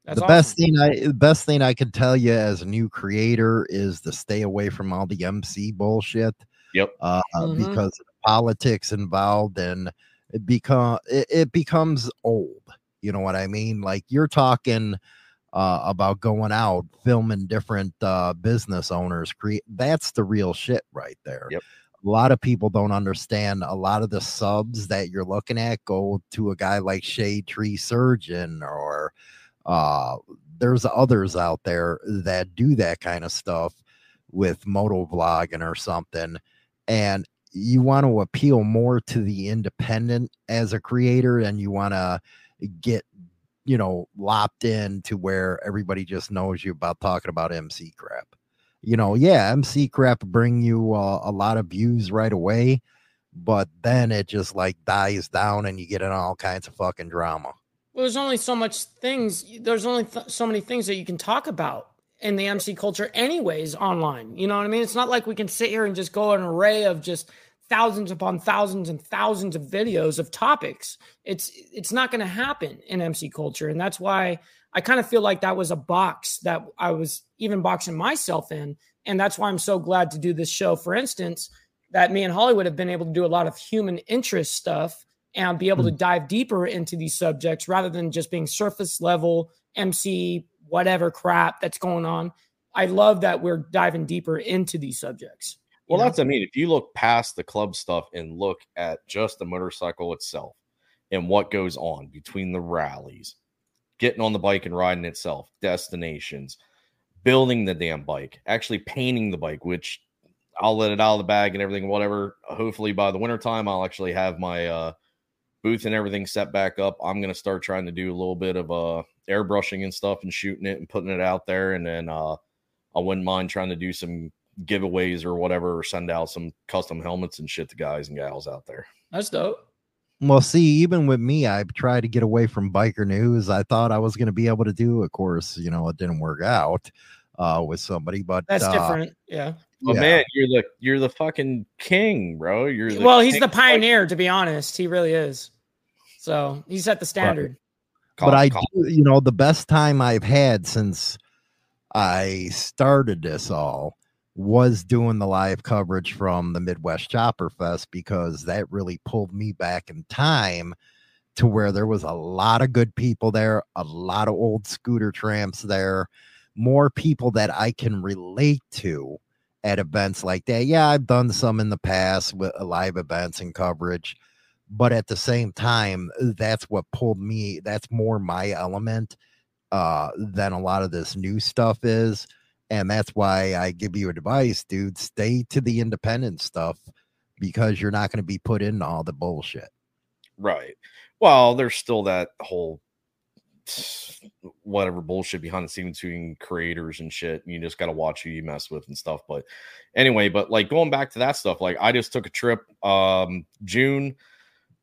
That's the best thing I the best thing I could tell you as a new creator is to stay away from all the MC bullshit. Yep. Uh, Mhm. because of politics involved and it become it, it becomes old. You know what I mean? Like you're talking uh, about going out, filming different uh, business owners. Create that's the real shit right there. Yep. a lot of people don't understand a lot of the subs that you're looking at go to a guy like Shade Tree Surgeon or uh there's others out there that do that kind of stuff with moto vlogging or something and you want to appeal more to the independent as a creator and you want to get you know lopped in to where everybody just knows you about talking about mc crap you know yeah mc crap bring you uh, a lot of views right away but then it just like dies down and you get in all kinds of fucking drama well there's only so much things there's only th- so many things that you can talk about in the MC culture, anyways, online. You know what I mean? It's not like we can sit here and just go an array of just thousands upon thousands and thousands of videos of topics. It's it's not going to happen in MC culture, and that's why I kind of feel like that was a box that I was even boxing myself in, and that's why I'm so glad to do this show. For instance, that me and Hollywood have been able to do a lot of human interest stuff and be able mm. to dive deeper into these subjects rather than just being surface level MC whatever crap that's going on. I love that we're diving deeper into these subjects. Well, know? that's I mean, if you look past the club stuff and look at just the motorcycle itself and what goes on between the rallies, getting on the bike and riding itself, destinations, building the damn bike, actually painting the bike, which I'll let it out of the bag and everything, whatever. Hopefully by the wintertime, I'll actually have my uh, booth and everything set back up. I'm gonna start trying to do a little bit of uh airbrushing and stuff and shooting it and putting it out there. And then uh I wouldn't mind trying to do some giveaways or whatever, or send out some custom helmets and shit to guys and gals out there. That's dope. Well, see, even with me, I tried to get away from biker news. I thought I was going to be able to do. Of course, you know, it didn't work out uh, with somebody, but that's uh, different. Yeah. Well, yeah. man, you're the you're the fucking king, bro. You're well, he's the pioneer. To be honest, he really is. So he set the standard. Call, but I do, you know, the best time I've had since I started this all was doing the live coverage from the Midwest Chopper Fest because that really pulled me back in time to where there was a lot of good people there, a lot of old scooter tramps there, more people that I can relate to at events like that. Yeah, I've done some in the past with uh, live events and coverage, but at the same time that's what pulled me that's more my element uh than a lot of this new stuff is and that's why i give you advice dude stay to the independent stuff because you're not going to be put in all the bullshit right well there's still that whole whatever bullshit behind the scenes between creators and shit. You just got to watch who you mess with and stuff. But anyway, but like going back to that stuff, like I just took a trip um June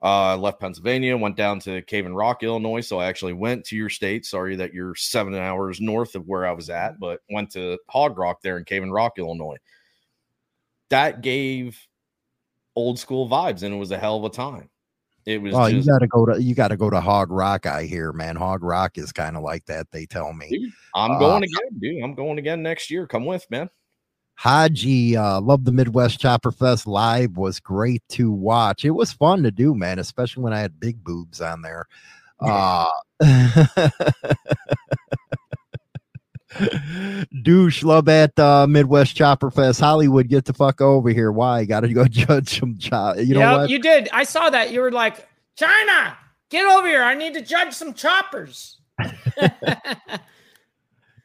I uh, left Pennsylvania, went down to Cave-In-Rock, Illinois. So I actually went to your state. Sorry that you're seven hours north of where I was at, but went to Hog Rock there in Cave-In-Rock, Illinois. That gave old school vibes, and it was a hell of a time. It was. Oh, just, you got to go to you got to go to Hog Rock. I hear, man. Hog Rock is kind of like that. They tell me. Dude, I'm uh, going again, dude. I'm going again next year. Come with, man. Haji, uh, love the Midwest Chopper Fest live was great to watch. It was fun to do, man, especially when I had big boobs on there. Uh, douche love at uh, Midwest Chopper Fest. Hollywood, get the fuck over here. Why? Got to go judge some chop. You know what? You did. I saw that. You were like, China, get over here. I need to judge some choppers.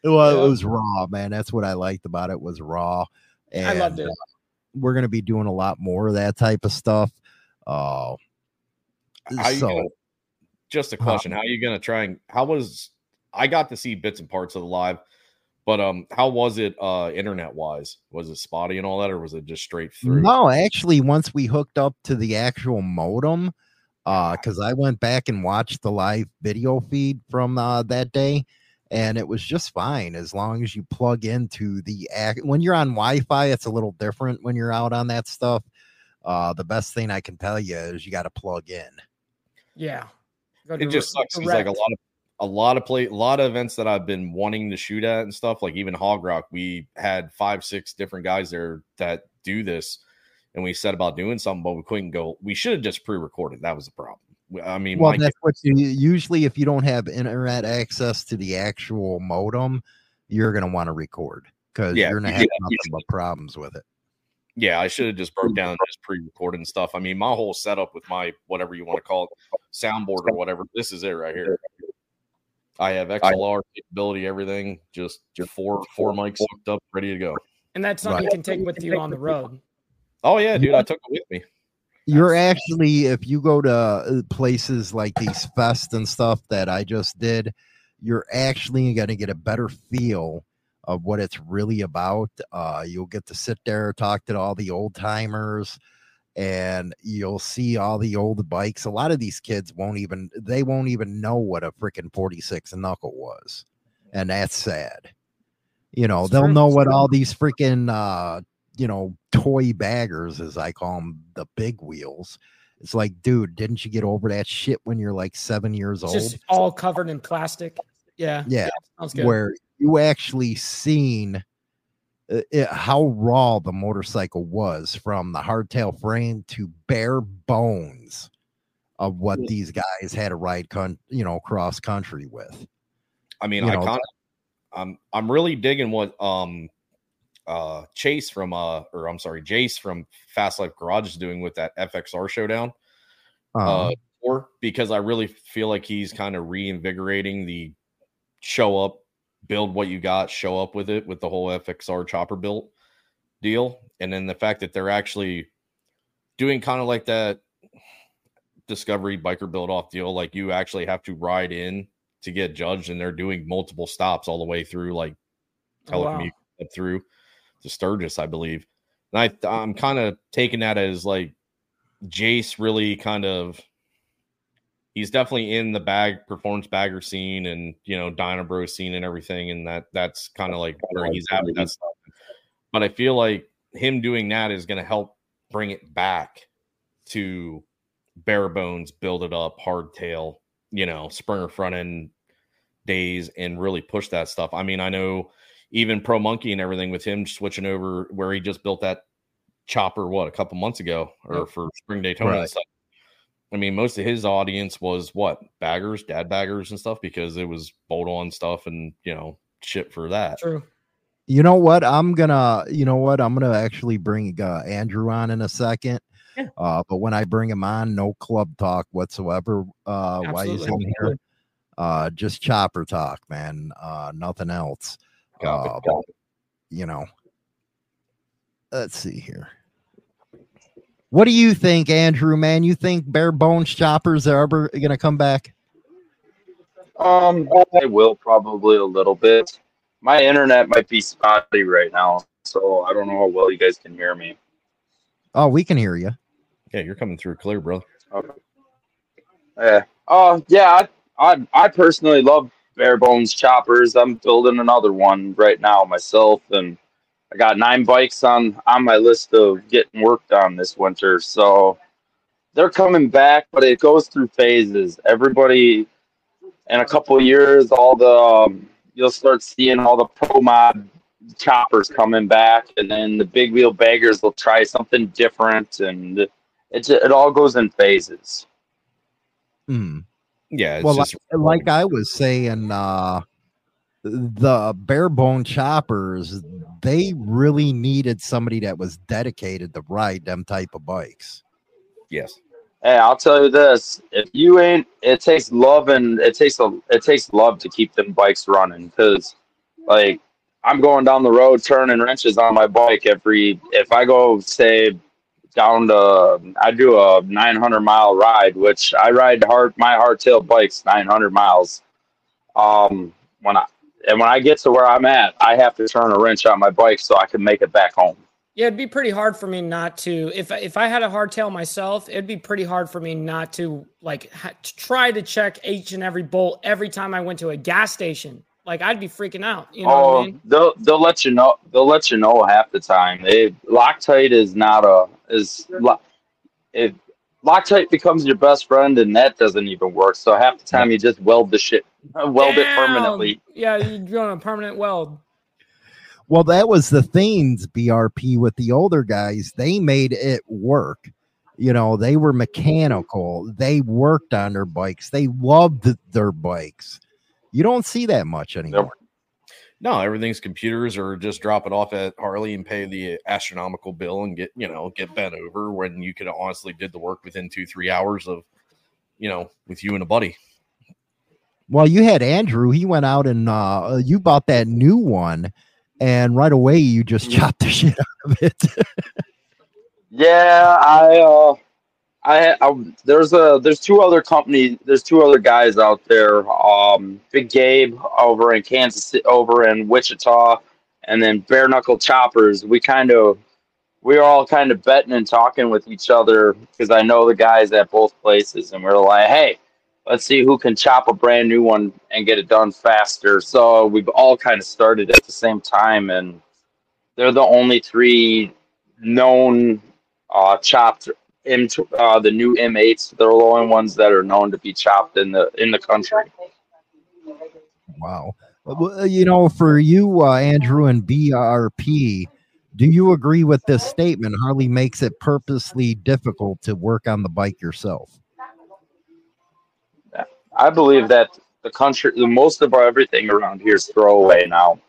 Well, yeah. it was raw, man. That's what I liked about it was raw. And, I loved it. Uh, we're going to be doing a lot more of that type of stuff. Uh, so, gonna, just a question: How are you going to try and how was I got to see bits and parts of the live, but um, how was it uh internet wise? Was it spotty and all that, or was it just straight through? No, actually, once we hooked up to the actual modem, uh, because I went back and watched the live video feed from uh that day and it was just fine as long as you plug into the act when you're on wi-fi it's a little different when you're out on that stuff. Uh the best thing i can tell you is you got to plug in. Yeah. It just sucks He's like a lot of a lot of play a lot of events that i've been wanting to shoot at and stuff like even hog rock we had five six different guys there that do this and we said about doing something but we couldn't go we should have just pre-recorded that was the problem I mean, well, that's what you usually if you don't have internet access to the actual modem, you're going to want to record because yeah, you're going to have nothing but problems with it. Yeah, I should have just broke down just pre-recorded and stuff. I mean, my whole setup with my whatever you want to call it, soundboard or whatever. This is it right here. I have XLR capability, everything. Just four four mics hooked up, ready to go. And that's something you can take with you on the road. Oh yeah, dude, I took it with me. You're actually, if you go to uh, places like these fest and stuff that I just did, you're actually going to get a better feel of what it's really about. Uh, you'll get to sit there, talk to all the old timers, and you'll see all the old bikes. A lot of these kids won't even they won't even know what a freaking 46 knuckle was, and that's sad. You know, It's they'll know what all these freaking uh, you know toy baggers, as I call them, the big wheels. It's like, dude, didn't you get over that shit when you're like seven years It's old? just all covered in plastic. Yeah. yeah, Sounds good. where you actually seen uh, it, how raw the motorcycle was from the hardtail frame to bare bones of what these guys had to ride, con- you know, cross country with. I mean, You I know, kind of, I'm, I'm really digging what um, uh, Chase from uh, or I'm sorry, Jace from Fast Life Garage is doing with that FXR showdown. Um, uh, tour because I really feel like he's kind of reinvigorating the show up, build what you got, show up with it with the whole FXR chopper built deal. And then the fact that they're actually doing kind of like that discovery biker build off deal, like you actually have to ride in to get judged, and they're doing multiple stops all the way through, like Oh, wow. telecommute through to Sturgis, I believe. And I I'm kind of taking that as like Jace really kind of he's definitely in the bag performance bagger scene and you know Dynabro scene and everything, and that that's kind of like where he's at with that stuff. But I feel like him doing that is going to help bring it back to bare bones, build it up, hardtail, you know, Springer front end days, and really push that stuff. I mean, I know even Pro Monkey and everything with him switching over where he just built that chopper what a couple months ago or for spring Daytona and stuff. I mean, most of his audience was what baggers, dad baggers, and stuff because it was bolt on stuff and you know shit for that. True. You know what? I'm gonna. You know what? I'm gonna actually bring uh, Andrew on in a second. Yeah. Uh, but when I bring him on, no club talk whatsoever. Uh, while he's in here, uh, just chopper talk, man. Uh, nothing else. Copy, Uh, copy. you know. Let's see here. What do you think, Andrew? Man, you think bare bones choppers are ever gonna come back? Um, I will probably a little bit. My internet might be spotty right now, so I don't know how well you guys can hear me. Oh, we can hear you. Yeah, you're coming through clear, bro. Yeah. Uh, yeah. I, I I personally love bare bones choppers. I'm building another one right now myself, and I got nine bikes on on my list of getting worked on this winter. So they're coming back, but it goes through phases. Everybody in a couple years, all the um, you'll start seeing all the pro mod choppers coming back, and then the big wheel baggers will try something different, and it it all goes in phases. Hmm. Yeah, it's well, just like, like I was saying, uh, the bare bone choppers, they really needed somebody that was dedicated to ride them type of bikes. yes. Hey, I'll tell you this: if you ain't, it takes love and it takes a, it takes love to keep them bikes running. Because, like, I'm going down the road turning wrenches on my bike every. If I go say down to, I do a 900 mile ride, which I ride hard my hardtail bikes 900 miles. Um, when I and when I get to where I'm at, I have to turn a wrench on my bike so I can make it back home. Yeah, it'd be pretty hard for me not to. If if I had a hardtail myself, it'd be pretty hard for me not to like ha- to try to check each and every bolt every time I went to a gas station. Like I'd be freaking out. You know oh, what I mean? they'll they'll let you know. They'll let you know half the time. They Loctite is not a is lo- it Loctite becomes your best friend, and that doesn't even work. So half the time you just weld the shit, weld it permanently. Yeah, you're doing a permanent weld. Well, that was the things BRP with the older guys. They made it work. You know, they were mechanical. They worked on their bikes. They loved their bikes. You don't see that much anymore. No, everything's computers or just drop it off at Harley and pay the astronomical bill and get, you know, get bent over when you could honestly did the work within two, three hours of, you know, with you and a buddy. Well, you had Andrew. He went out and uh, you bought that new one, and right away you just chopped the shit out of it. Yeah, I, uh, I, I, there's a, there's two other companies, there's two other guys out there. Um, Big Gabe over in Kansas, over in Wichita, and then Bare Knuckle Choppers. We kind of, we were all kind of betting and talking with each other because I know the guys at both places, and we're like, hey, let's see who can chop a brand new one and get it done faster. So we've all kind of started at the same time, and they're the only three known uh, chopped M uh, the new M8s. They're the only ones that are known to be chopped in the in the country. Wow. Well, you know, for you, uh, Andrew and BRP, do you agree with this statement? Harley makes it purposely difficult to work on the bike yourself. I believe that the country, the most of our everything around here is throwaway now.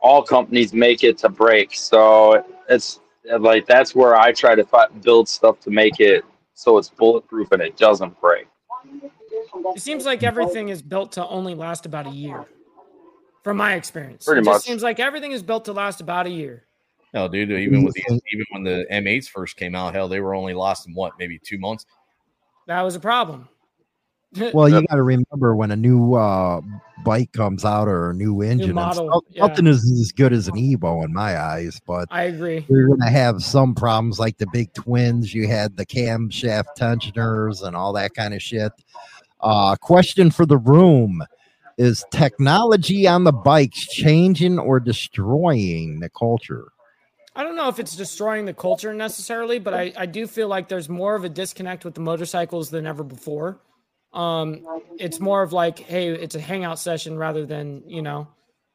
All companies make it to break, so it's like that's where I try to fi- build stuff to make it so it's bulletproof and it doesn't break. It seems like everything is built to only last about a year, from my experience. Pretty it much. just seems like everything is built to last about a year. Hell, dude, even with the even when the M8s first came out, hell, they were only lasting what, maybe two months. That was a problem. Well, you got to remember when a new uh, bike comes out or a new engine, and model, stuff- yeah. nothing is as good as an Evo in my eyes. But I agree. you're going to have some problems like the big twins. You had the camshaft tensioners and all that kind of shit. Uh, question for the room Is technology on the bikes changing or destroying the culture? I don't know if it's destroying the culture necessarily, but I, I do feel like there's more of a disconnect with the motorcycles than ever before. Um, it's more of like, hey, it's a hangout session rather than you know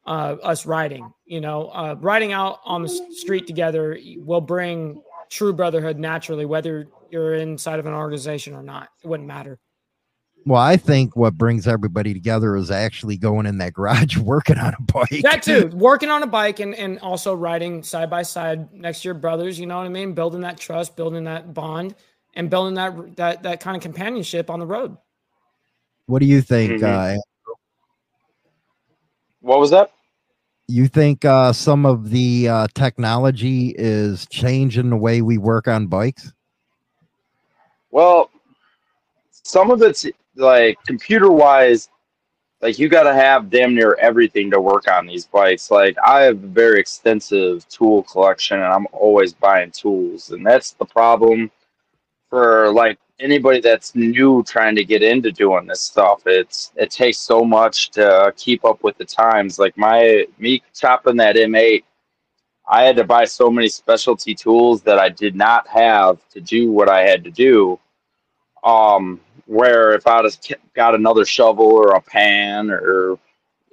uh, us riding. You know, uh, riding out on the street together will bring true brotherhood naturally, whether you're inside of an organization or not. It wouldn't matter. Well, I think what brings everybody together is actually going in that garage working on a bike. That too, working on a bike and, and also riding side by side next to your brothers. You know what I mean? Building that trust, building that bond, and building that that that kind of companionship on the road. What do you think? Mhm. Uh, What was that? you think uh, some of the uh, technology is changing the way we work on bikes? Well, some of it's like computer wise, like you got to have damn near everything to work on these bikes. Like I have a very extensive tool collection and I'm always buying tools. And that's the problem for like anybody that's new trying to get into doing this stuff. It's it takes so much to keep up with the times. Like my me chopping that M8 I had to buy so many specialty tools that I did not have to do what I had to do. Um, where if have ke- got another shovel or a pan or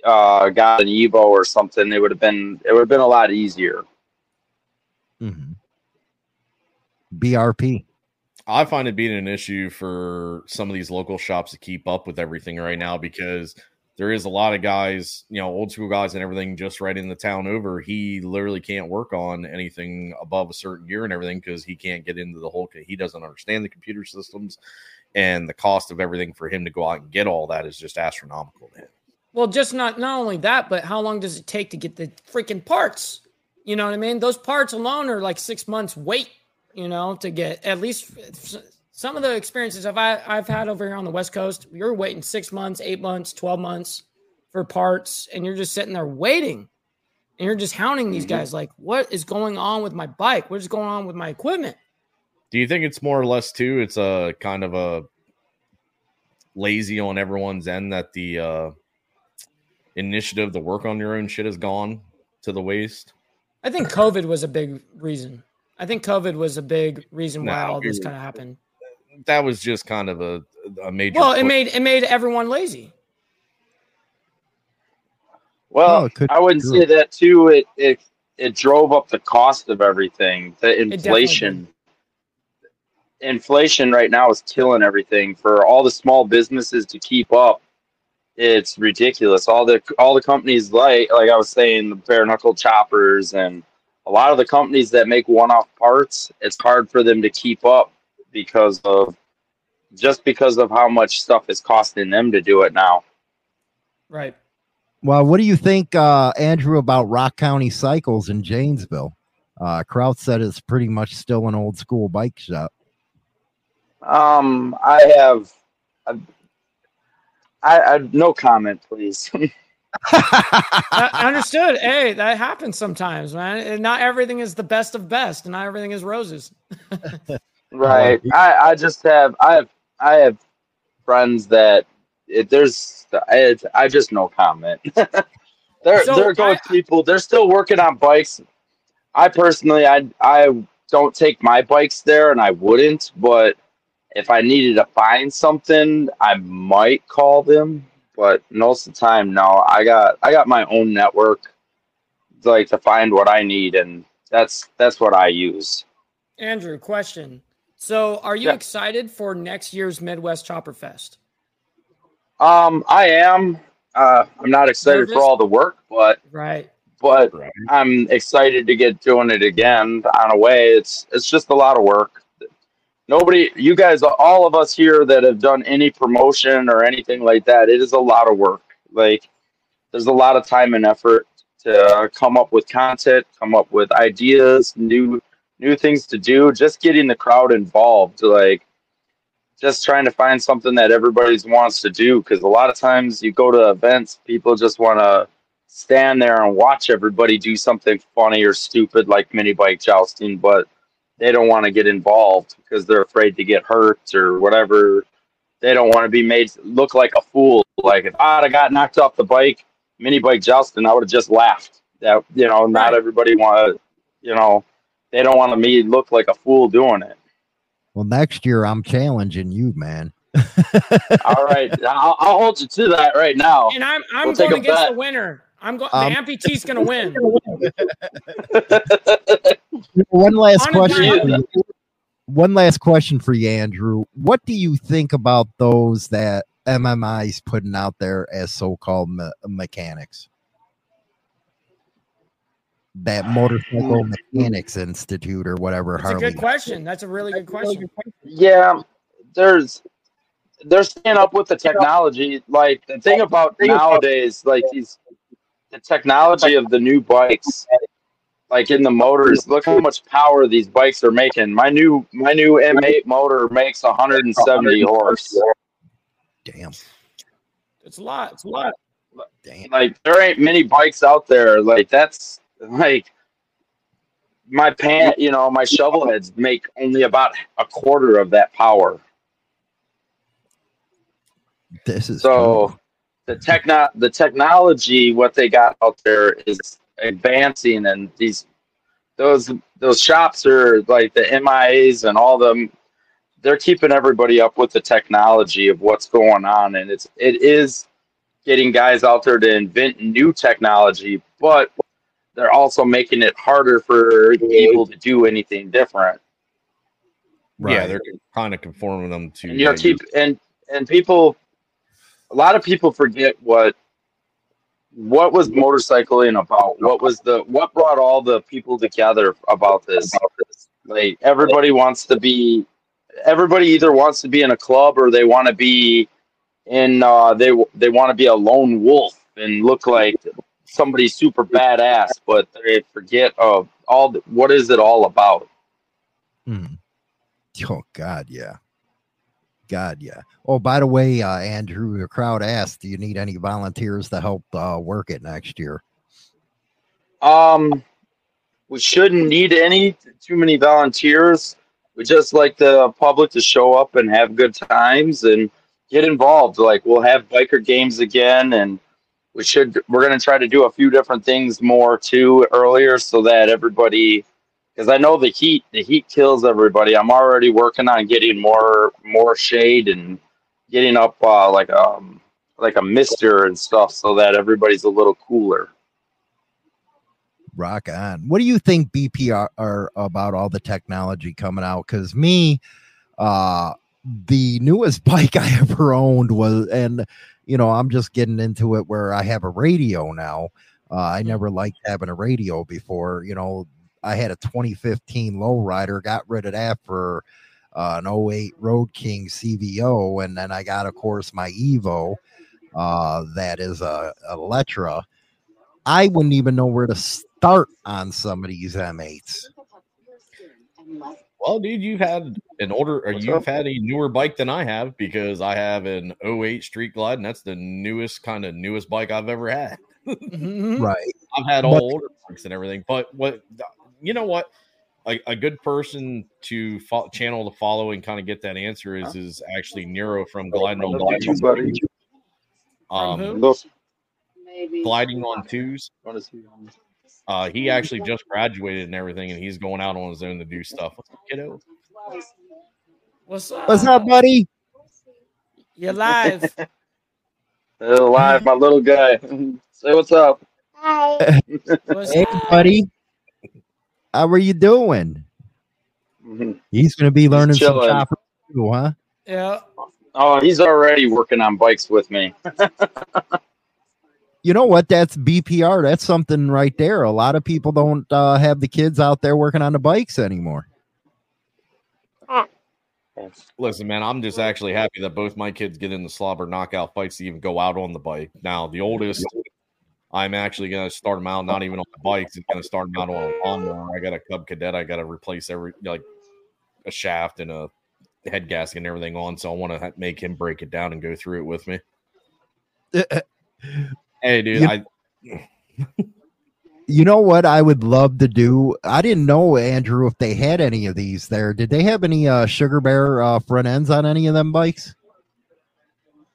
uh, got an Evo or something, it would have been it would have been a lot easier. Mm-hmm. BRP. I find it being an issue for some of these local shops to keep up with everything right now because there is a lot of guys, you know, old school guys and everything just right in the town over. He literally can't work on anything above a certain gear and everything because he can't get into the whole. He doesn't understand the computer systems, and the cost of everything for him to go out and get all that is just astronomical to him. Well, just not not only that, but how long does it take to get the freaking parts? You know what I mean? Those parts alone are like six months wait. You know, to get at least some of the experiences I've I've had over here on the West Coast. You're waiting six months, eight months, twelve months for parts, and you're just sitting there waiting, and you're just hounding these guys like, "What is going on with my bike? What is going on with my equipment?" Do you think it's more or less too? It's a kind of a lazy on everyone's end that the uh, initiative to work on your own shit has gone to the waste. I think COVID was a big reason. I think COVID was a big reason why No, all this kind of happened. That was just kind of a, a major. Well, it made it made everyone lazy. Well, Oh, I wouldn't say that too. It it it drove up the cost of everything. The inflation. Inflation right now is killing everything for all the small businesses to keep up. it's ridiculous. All the all the companies like like I was saying, the bare knuckle choppers and a lot of the companies that make one off parts, it's hard for them to keep up because of just because of how much stuff is costing them to do it now. Right. Well, what do you think, uh, Andrew, about Rock County Cycles in Janesville? Uh, Kraut said it's pretty much still an old school bike shop. Um, I have, I, I, I no comment, please. I understood. Hey, that happens sometimes, man. And not everything is the best of best, and not everything is roses. right. I, I just have, I have, I have friends that it, there's, it, I just no comment. they're So, they're going I- people. They're still working on bikes. I personally, I I don't take my bikes there, and I wouldn't. But if I needed to find something, I might call them. But most of the time, no. I got I got my own network, like to find what I need, and that's that's what I use. Andrew, question. So, are you Yeah. excited for next year's Midwest Chopper Fest? Um, I am. Uh, I'm not excited Nervous? for all the work, but Right. but Right. I'm excited to get doing it again on a way. It's it's just a lot of work. Nobody, you guys, all of us here that have done any promotion or anything like that, it is a lot of work. Like there's a lot of time and effort to come up with content, come up with ideas, new new things to do. Just getting the crowd involved, like just trying to find something that everybody wants to do. Because a lot of times you go to events, people just want to stand there and watch everybody do something funny or stupid like mini bike jousting, but they don't want to get involved because they're afraid to get hurt or whatever. They don't want to be made look like a fool. Like if I'd have got knocked off the bike, mini bike jousting, I would have just laughed. That you know, not Right. everybody want you know, they don't want to me to look like a fool doing it. Well, next year I'm challenging you, man. All right, I'll, I'll hold you to that right now. And I'm I'm We'll going a against bet. the winner. I'm going. Um, the amputee's going to win. One last On question. for you. One last question for you, Andrew. What do you think about those that MMI's putting out there as so-called me- mechanics? That Motorcycle Mechanics Institute or whatever. That's a Harley good question. That's a really good question. Yeah, there's they're staying up with the technology. Like the thing about nowadays, like these the technology of the new bikes, like in the motors. Look how much power these bikes are making. My new my new M8 motor makes 170 horse. Damn. It's a lot. It's a lot. Damn. Like there ain't many bikes out there. Like that's like my pan. You know, my shovel heads make only about a quarter of that power. This is So the techno the technology what they got out there is advancing and these those those shops are like the MIAs and all them they're keeping everybody up with the technology of what's going on and it's it is getting guys out there to invent new technology but they're also making it harder for people to do anything different Right. Yeah, they're kind of conforming them to. and you know keep and and people a lot of people forget what what was motorcycling about what was the what brought all the people together about this like everybody wants to be everybody either wants to be in a club or they want to be in uh they they want to be a lone wolf and look like somebody super badass but they forget of all the, what is it all about Hmm. Oh God, yeah. God, yeah. Oh, by the way, uh, Andrew, the crowd asked, "Do you need any volunteers to help uh, work it next year?" Um, we shouldn't need any too many volunteers. We just like the public to show up and have good times and get involved. Like we'll have biker games again, and we should. We're gonna try to do a few different things more too earlier, so that everybody. Because I know the heat, the heat kills everybody. I'm already working on getting more more shade and getting up uh, like um like a mister and stuff, so that everybody's a little cooler. Rock on. What do you think BP are, are about all the technology coming out? Because me, uh, the newest bike I ever owned was, and you know, I'm just getting into it where I have a radio now. Uh, I never liked having a radio before. You know, I had a 2015 lowrider, got rid of that for uh, an 08 Road King CVO, and then I got, of course, my Evo. Uh, that is a, a Electra. I wouldn't even know where to start on some of these M8s. Well, dude, you've had an older, or you've had a newer bike than I have because I have an 08 Street Glide, and that's the newest kind of newest bike I've ever had. Mhm. Right. I've had all But- older bikes and everything, but what you know what a, a good person to fo- channel to follow and kind of get that answer is is actually Nero from Gliding on Love Twos. buddy. Um, who? Gliding on twos. wanna see him. Uh, he actually just graduated and everything, and he's going out on his own to do stuff. What's up, kiddo? What's up? What's up, buddy? You're live. Uh, live, my little guy. Say what's up. What's Hey, up? buddy. How are you doing? Mhm. He's going to be learning some chilling. chopper too, huh? Yeah. Oh, he's already working on bikes with me. You know what? That's BPR. That's something right there. A lot of people don't uh, have the kids out there working on the bikes anymore. Listen, man, I'm just actually happy that both my kids get in the slobber knockout fights to even go out on the bike. Now, the oldest, I'm actually going to start him out not even on the bikes. I'm going to start him out on a lawnmower. I got a Cub Cadet. I got to replace every like a shaft and a head gasket and everything on. So I want to make him break it down and go through it with me. Hey, dude, You- I You know what I would love to do? I didn't know, Andrew, if they had any of these there. Did they have any uh, Sugar Bear uh, front ends on any of them bikes?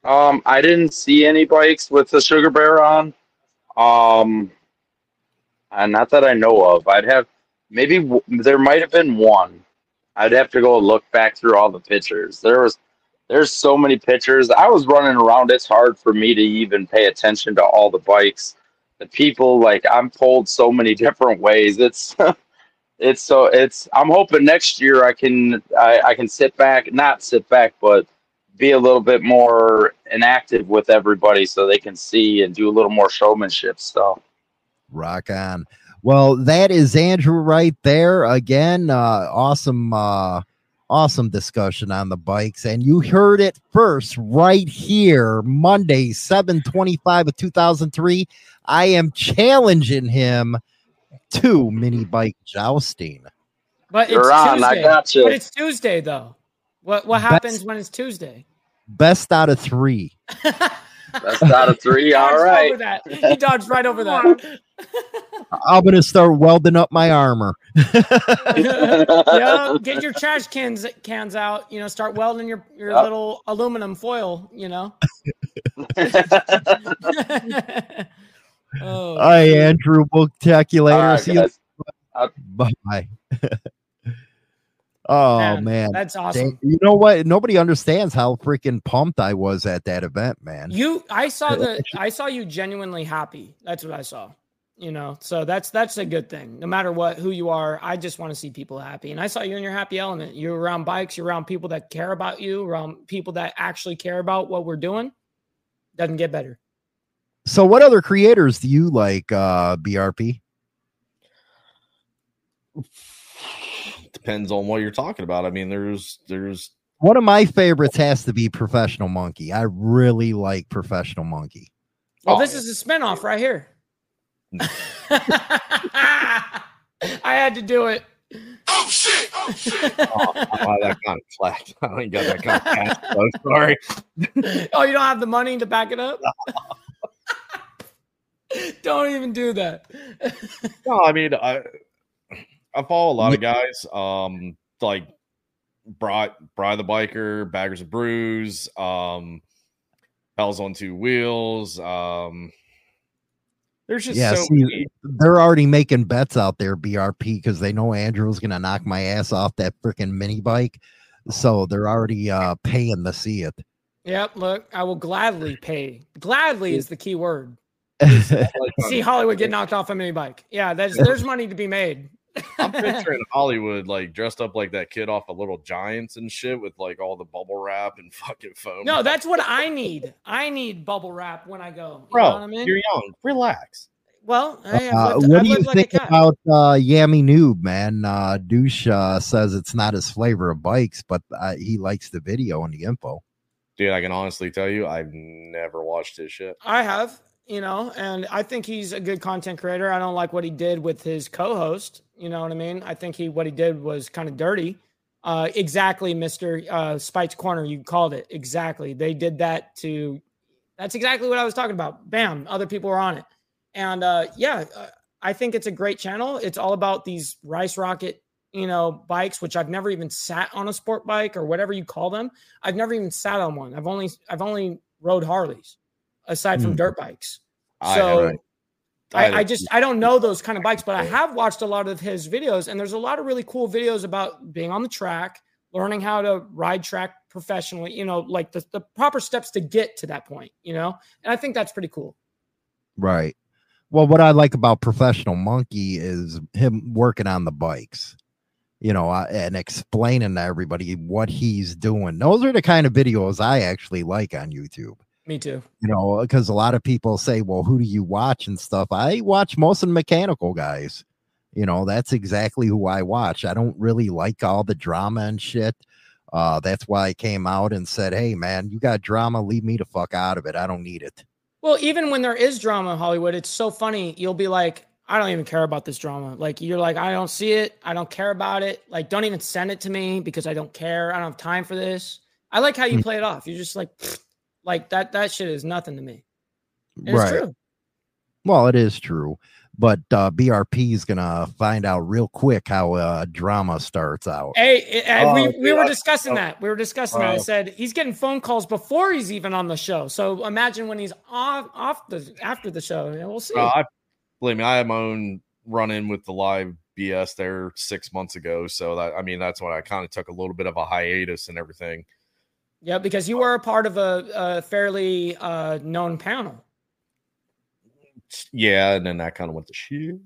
Um, I didn't see any bikes with the sugar bear on. Um, and not that I know of. I'd have maybe there might have been one. I'd have to go look back through all the pictures. There was there's so many pictures. I was running around. It's hard for me to even pay attention to all the bikes. The people like I'm pulled so many different ways. It's it's so it's I'm hoping next year I can I, I can sit back, not sit back, but be a little bit more inactive with everybody so they can see and do a little more showmanship stuff. Rock on. Well, that is Andrew right there. Again, uh, awesome, uh, awesome discussion on the bikes. And you heard it first right here, Monday, 725 of 2003. I am challenging him to mini bike jousting. But You're it's on, Tuesday. I got you. But it's Tuesday though. What what That's- happens when it's Tuesday? Best out of three. That's out of three. All Dodged right. Over that. He dodged right over that. I'm going to start welding up my armor. yeah, get your trash cans cans out. You know, start welding your your Yep. little aluminum foil. You know. oh, Hi, Andrew. We'll talk you later. All right, See you. Bye. Oh, man, man. that's awesome. Dang, you know what? Nobody understands how freaking pumped I was at that event, man. You, I saw the, I saw you genuinely happy. That's what I saw. You know, so that's that's a good thing. No matter what, who you are, I just want to see people happy. And I saw you in your happy element. You're around bikes. You're around people that care about you. Around people that actually care about what we're doing. Doesn't get better. So, what other creators do you like, uh, BRP? Depends on what you're talking about. I mean, there's there's One of my favorites has to be Professional Monkey. I really like Professional Monkey. Well, Oh, this yeah. is a spinoff right here. I had to do it. oh, shit! Oh, oh, that kind of flat. I ain't got that kind of cash flow. Sorry. oh, you don't have the money to back it up? don't even do that. No, I mean, I I follow a lot of guys. Um, like Bry, Bry the biker, Baggers of Brews, um, Hells on Two Wheels. Um, there's just Yeah, so see. They're already making bets out there, BRP, because they know Andrew's going to knock my ass off that freaking mini bike. So they're already uh, paying to see it. Yep, look, I will gladly pay. Gladly is the key word. See Hollywood get knocked off a mini bike. Yeah, there's there's money to be made. I'm picturing Hollywood like dressed up like that kid off of Little Giants and shit with like all the bubble wrap and fucking foam. No, that's what I need. I need bubble wrap when I go. You bro. know what I mean? You're young. Relax. Well, hey, I've Uh, lived- what I've do you like think about uh, Yammie Noob, man? Uh, Douche uh, says it's not his flavor of bikes, but uh, he likes the video and the info. Dude, I can honestly tell you, I've never watched his shit. I have, you know, and I think he's a good content creator. I don't like what he did with his co-host. You know what I mean? I think he what he did was kind of dirty. Uh, exactly, Mister uh, Spike's Corner. You called it exactly. They did that to. That's exactly what I was talking about. Bam, other people were on it, and uh, yeah, uh, I think it's a great channel. It's all about these Rice Rocket, you know, bikes, which I've never even sat on a sport bike or whatever you call them. I've never even sat on one. I've only I've only rode Harleys, aside from Hmm. dirt bikes. So haven't- I, I haven't- just I don't know those kind of bikes, but I have watched a lot of his videos, and there's a lot of really cool videos about being on the track, learning how to ride track professionally. You know, like the, the proper steps to get to that point. You know, and I think that's pretty cool. Right. Well, what I like about Professional Monkey is him working on the bikes, you know, uh, and explaining to everybody what he's doing. Those are the kind of videos I actually like on YouTube. Me too. You know, because a lot of people say, well, who do you watch and stuff? I watch most of the mechanical guys. You know, that's exactly who I watch. I don't really like all the drama and shit. Uh, that's why I came out and said, hey, man, you got drama. Leave me the fuck out of it. I don't need it. Well, even when there is drama in Hollywood, it's so funny. You'll be like, I don't even care about this drama. Like you're like, I don't see it. I don't care about it. Like, don't even send it to me because I don't care. I don't have time for this. I like how you Hmm. play it off. You're just like, "Pfft," like that. That shit is nothing to me. And right. It's true. Well, it is true, but uh, BRP is gonna find out real quick how uh, drama starts out. Hey, eh, we, Oh, we were discussing oh, that. We were discussing that. I oh. said he's getting phone calls before he's even on the show. So imagine when he's off off the after the show. Yeah, we'll see. Uh, I believe me, I had my own run in with the live BS there six months ago. So that I mean, that's when I kind of took a little bit of a hiatus and everything. Yeah, because you were a part of a, a fairly uh, known panel. Yeah, and then that kind of went to shit.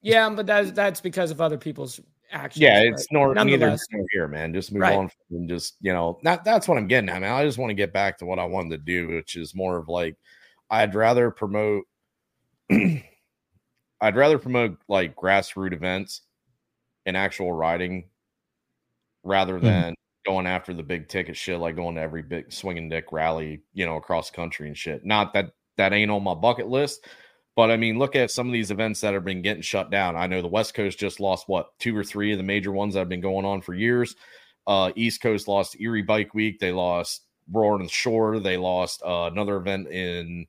Yeah, but that's that's because of other people's actions. Yeah, it's nor neither here man. Just move Right. on and just you know that that's what I'm getting at, man. I just want to get back to what I wanted to do, which is more of like I'd rather promote. I'd rather promote like grassroots events and actual riding rather than going after the big ticket shit, like going to every big swinging dick rally, you know, across country and shit. Not that that ain't on my bucket list, but I mean, look at some of these events that have been getting shut down. I know the West Coast just lost what two or three of the major ones that have been going on for years. Uh, East Coast lost Erie Bike Week. They lost Roaring Shore. They lost uh, another event in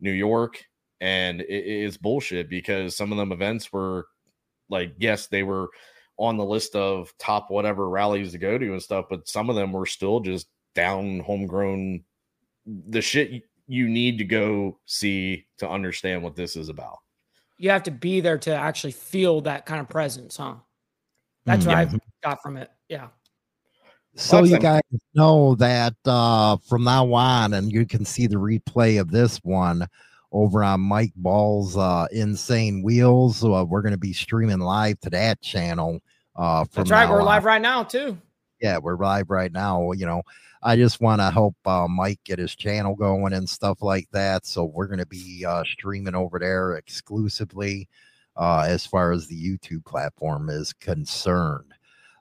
New York, and it, it's bullshit because some of them events were like, yes, they were on the list of top whatever rallies to go to and stuff, but some of them were still just down homegrown the shit you need to go see to understand what this is about. You have to be there to actually feel that kind of presence, huh? That's Mm, what yeah. I got from it. Yeah. So Well, you that's- guys know that uh, from now on, and you can see the replay of this one over on Mike Ball's uh, Insane Wheels. Uh, we're going to be streaming live to that channel. Uh, from That's right. We're on. live right now, too. Yeah, we're live right now. You know, I just want to help uh, Mike get his channel going and stuff like that. So we're going to be uh, streaming over there exclusively uh, as far as the YouTube platform is concerned.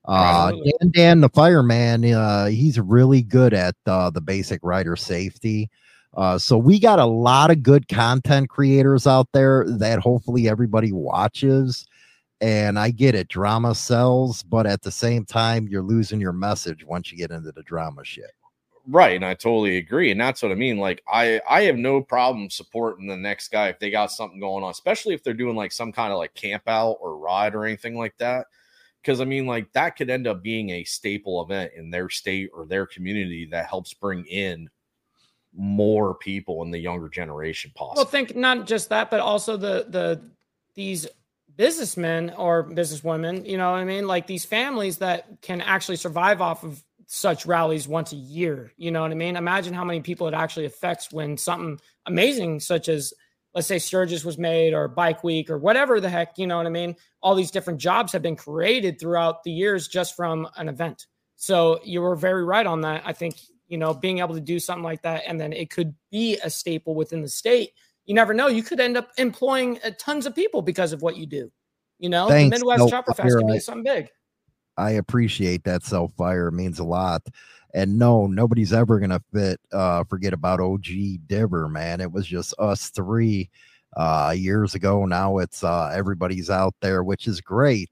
Uh, Dan, Dan, the fireman, uh, he's really good at uh, the basic rider safety. Uh, so we got a lot of good content creators out there that hopefully everybody watches. And I get it, drama sells, but at the same time, you're losing your message once you get into the drama shit. Right, and I totally agree, and that's what I mean. Like, I I have no problem supporting the next guy if they got something going on, especially if they're doing like some kind of like camp out or ride or anything like that. Because I mean, like that could end up being a staple event in their state or their community that helps bring in more people in the younger generation. Possible. Well, think not just that, but also the the these businessmen or businesswomen, you know what I mean? Like these families that can actually survive off of such rallies once a year. You know what I mean? Imagine how many people it actually affects when something amazing such as let's say Sturgis was made or Bike Week or whatever the heck, you know what I mean? All these different jobs have been created throughout the years just from an event. So you were very right on that. I think, you know, being able to do something like that and then it could be a staple within the state. You never know. You could end up employing uh, tons of people because of what you do. You know, Thanks, the Midwest no, Chopper Fest you're can be right. something big. I appreciate that self fire. It means a lot. And no, nobody's ever gonna fit uh forget about OG Diver, man. It was just us three uh years ago. Now it's uh everybody's out there, which is great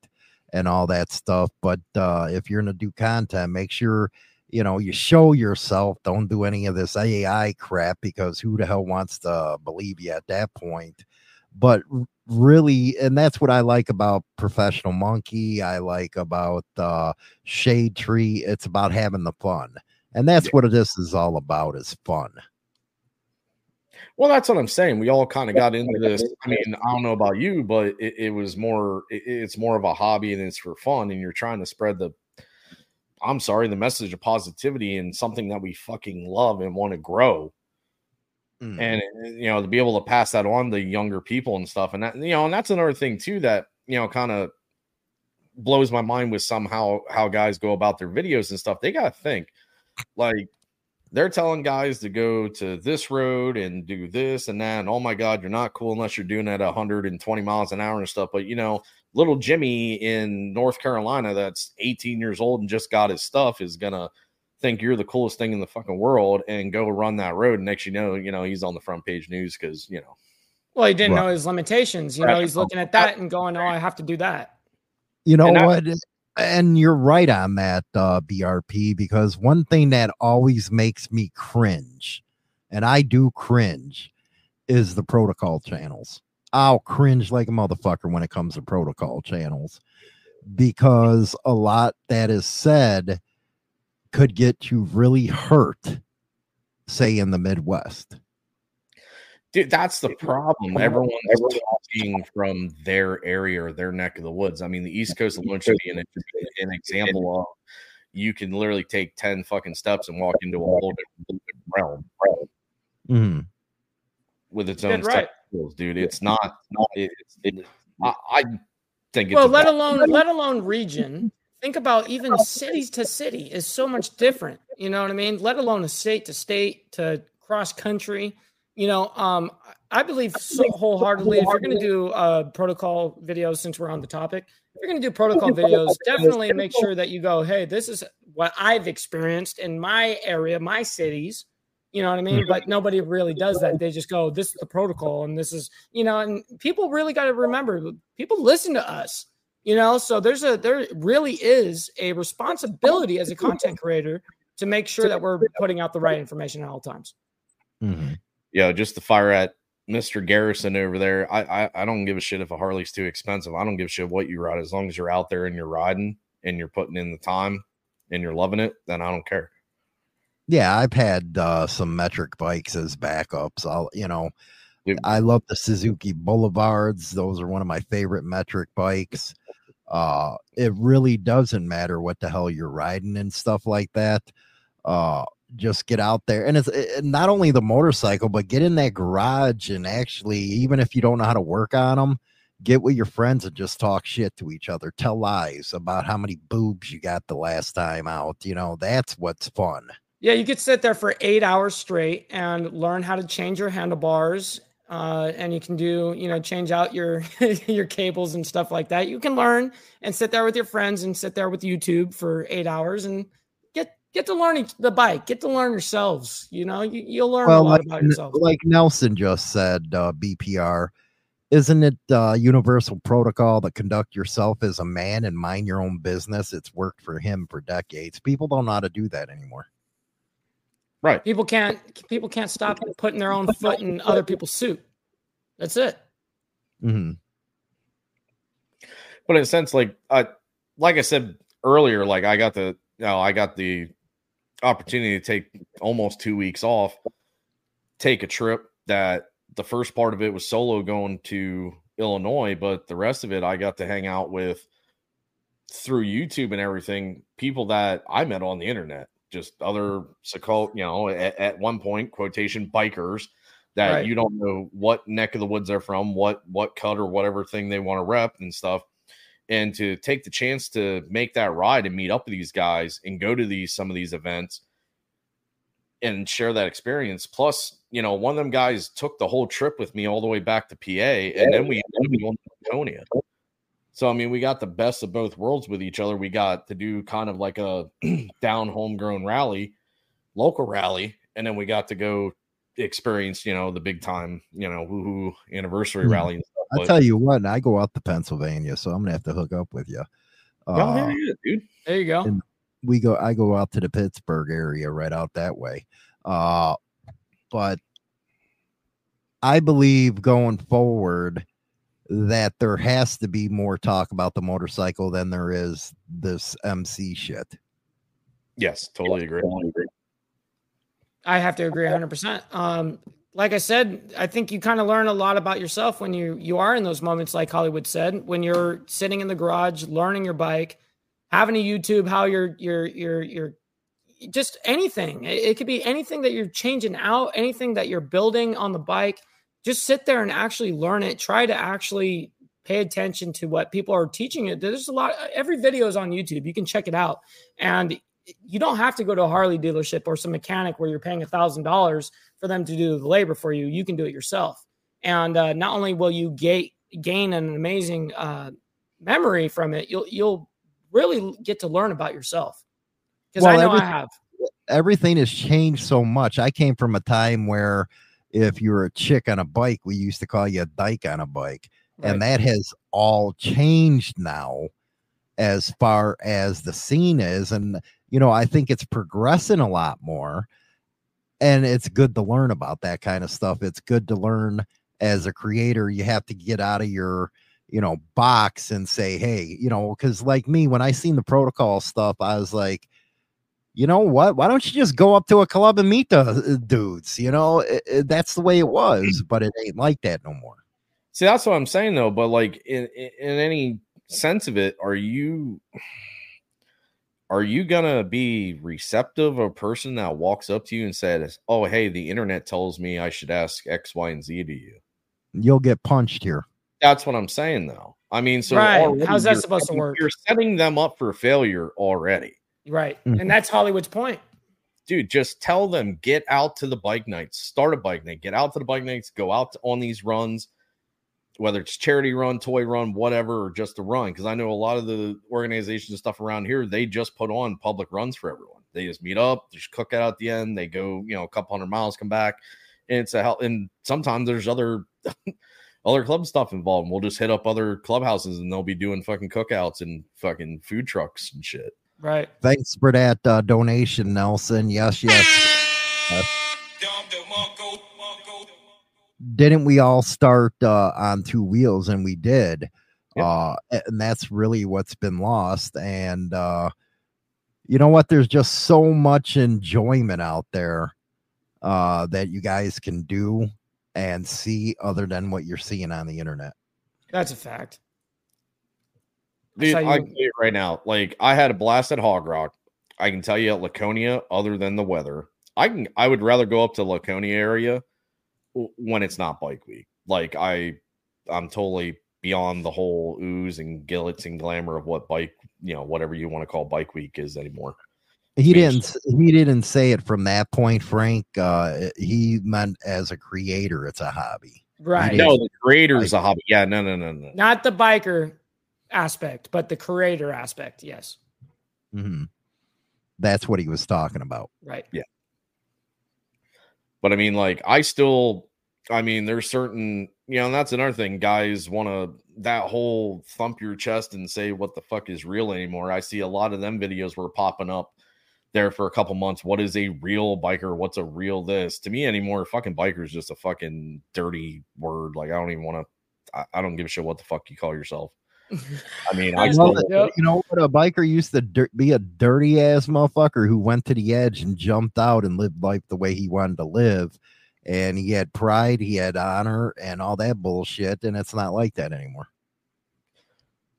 and all that stuff. But uh if you're gonna do content, make sure you know you show yourself. Don't do any of this AI crap because who the hell wants to believe you at that point? But really, and that's what I like about Professional Monkey. I like about uh Shade Tree. It's about having the fun. And that's what this is all about is fun. Well, that's what I'm saying. We all kind of got into this. I mean, I don't know about you, but it, it was more. It, it's more of a hobby and it's for fun, and you're trying to spread the. I'm sorry, the message of positivity and something that we fucking love and want to grow, Mm. and uh, you know to be able to pass that on to younger people and stuff, and that you know, and that's another thing too that you know kind of blows my mind with somehow how guys go about their videos and stuff. They got to think like they're telling guys to go to this road and do this and that. And oh my God, you're not cool unless you're doing it at 120 miles an hour and stuff. But you know, little Jimmy in North Carolina that's 18 years old and just got his stuff is gonna think you're the coolest thing in the fucking world and go run that road. And next you know, you know, he's on the front page news because you know Well, he didn't Right. know his limitations. You know, he's looking at that and going, "Oh, I have to do that." You know And I- what? And you're right on that, uh, BRP, because one thing that always makes me cringe, and I do cringe, is the protocol channels. I'll cringe like a motherfucker when it comes to protocol channels because a lot that is said could get you really hurt, say in the Midwest. Dude, that's the problem. Everyone's talking from their area or their neck of the woods. I mean, the East Coast alone should be an, an example of you can literally take 10 fucking steps and walk into a whole different realm Mhm. with its own right. Of dude. It's not, not it's, it, I, I think it's well, let bad- alone let alone region. Think about even cities to city is so much different. You know what I mean? Let alone a state to state to cross country. You know, um, I believe so wholeheartedly if you're going to do uh, protocol videos, since we're on the topic, if you're going to do protocol videos, definitely make sure that you go, hey, this is what I've experienced in my area, my cities. You know what I mean? But nobody really does that. They just go, this is the protocol, and this is, you know, and people really got to remember people listen to us, you know. So there's a there really is a responsibility as a content creator to make sure that we're putting out the right information at all times. Mhm. you know, just to fire at Mr. Garrison over there. I, I I don't give a shit if a Harley's too expensive. I don't give a shit what you ride as long as you're out there and you're riding and you're putting in the time and you're loving it. Then I don't care. Yeah, I've had uh, some metric bikes as backups. I'll, you know. I love the Suzuki Boulevards. Those are one of my favorite metric bikes. Uh, it really doesn't matter what the hell you're riding and stuff like that. Uh, just get out there, and it's it, not only the motorcycle, but get in that garage and actually, even if you don't know how to work on them, get with your friends and just talk shit to each other. Tell lies about how many boobs you got the last time out. You know, that's what's fun. Yeah, you could sit there for eight hours straight and learn how to change your handlebars. Uh, and you can do, you know, change out your your cables and stuff like that. You can learn and sit there with your friends and sit there with YouTube for eight hours and get get to learn each, the bike. Get to learn yourselves. You know, you, you'll learn a lot like, about yourself. like Nelson just said, uh, BPR, isn't it uh, universal protocol to conduct yourself as a man and mind your own business? It's worked for him for decades. People don't know how to do that anymore. Right. people can't people can't stop putting their own foot in other people's suit. That's it. hmm But in a sense, like I like I said earlier, like I got the you know, I got the opportunity to take almost two weeks off, take a trip that the first part of it was solo going to Illinois, but the rest of it I got to hang out with through YouTube and everything, people that I met on the internet, just other you know, at, at one point, quotation bikers that Right. you don't know what neck of the woods they're from, what what cut or whatever thing they want to rep and stuff. And to take the chance to make that ride and meet up with these guys and go to these some of these events and share that experience. Plus, you know, one of them guys took the whole trip with me all the way back to PA, and then we ended up going to Laconia. So I mean, we got the best of both worlds with each other. We got to do kind of like a down homegrown rally, local rally, and then we got to go experience, you know, the big time, you know, woohoo anniversary Hmm. rally and stuff. I tell you what, I go out to Pennsylvania, so I'm gonna have to hook up with you. oh, Uh, hell yeah, dude. There you go. We go I go out to the Pittsburgh area right out that way. Uh but I believe going forward that there has to be more talk about the motorcycle than there is this MC shit. Yes, totally agree. I have to agree 100%. Um, like I said, I think you kind of learn a lot about yourself when you you are in those moments, like Hollywood said, when you're sitting in the garage, learning your bike, having a YouTube, how you're you're you're you're just anything. It, it could be anything that you're changing out, anything that you're building on the bike. Just sit there and actually learn it. Try to actually pay attention to what people are teaching you. There's a lot. Every video is on YouTube. You can check it out, and you don't have to go to a Harley dealership or some mechanic where you're paying a thousand dollars for them to do the labor for you. You can do it yourself, and uh, not only will you gain gain an amazing uh, memory from it, you'll you'll really get to learn about yourself. Because Well, I know I have. Everything has changed so much. I came from a time where if you were a chick on a bike, we used to call you a dyke on a bike. and that has all changed now as far as the scene is and you know i think it's progressing a lot more and it's good to learn about that kind of stuff it's good to learn as a creator you have to get out of your you know box and say hey you know because like me when i seen the protocol stuff i was like you know what why don't you just go up to a club and meet the uh, dudes you know It- it- that's the way it was but it ain't like that no more See, that's what I'm saying though. But like in in, in any sense of it, are you are you gonna be receptive of a person that walks up to you and says, "Oh, hey, the internet tells me I should ask X, Y, and Z to you"? you'll get punched here That's what I'm saying though. I mean, so Right. already How's that supposed to work? You're setting them up for failure already. Right. Mhm. And that's Hollywood's point. dude, just tell them get out to the bike nights, start a bike night, get out to the bike nights, go out on these runs, whether it's charity run, toy run, whatever, or just a run. Because I know a lot of the organizations and stuff around here, they just put on public runs for everyone. They just meet up, there's cookout at the end, they go, you know, a couple hundred miles, come back, and it's a hell. And sometimes there's other. Other club stuff involved. and We'll just hit up other clubhouses and they'll be doing fucking cookouts and fucking food trucks and shit. Right. Thanks for that uh, donation, Nelson. Yes, yes. Didn't we all start uh, on two wheels? And we did. Yep. Uh, and that's really what's been lost. And uh, you know what? There's just so much enjoyment out there uh, that you guys can do and see other than what you're seeing on the internet. That's a fact. Dude, how I you- can tell you right now, like I had a blast at Hog Rock. I can tell you at Laconia, other than the weather, I can I would rather go up to Laconia area when it's not bike week. Like I, I'm totally beyond the whole ooze and gillets and glamour of what bike, you know, whatever you want to call bike week is anymore. He didn't. He didn't say it from that point, Frank. Uh, he meant as a creator, it's a hobby. Right. No, the creator is a hobby. Yeah, no, no, no, no. Not the biker aspect, but the creator aspect. Yes. hmm That's what he was talking about. Right. Yeah. But I mean, like, I still, I mean, there's certain, you know, and that's another thing. Guys want to that whole thump your chest and say what the fuck is real anymore. I see a lot of them videos were popping up there for a couple months. What is a real biker? What's a real this? To me anymore, fucking biker is just a fucking dirty word. Like, I don't even want to, I, I don't give a shit what the fuck you call yourself. I mean, I I Well, still, know. Yep. You know what? A biker used to dir- be a dirty ass motherfucker who went to the edge and jumped out and lived life the way he wanted to live. And he had pride, he had honor, and all that bullshit. And it's not like that anymore.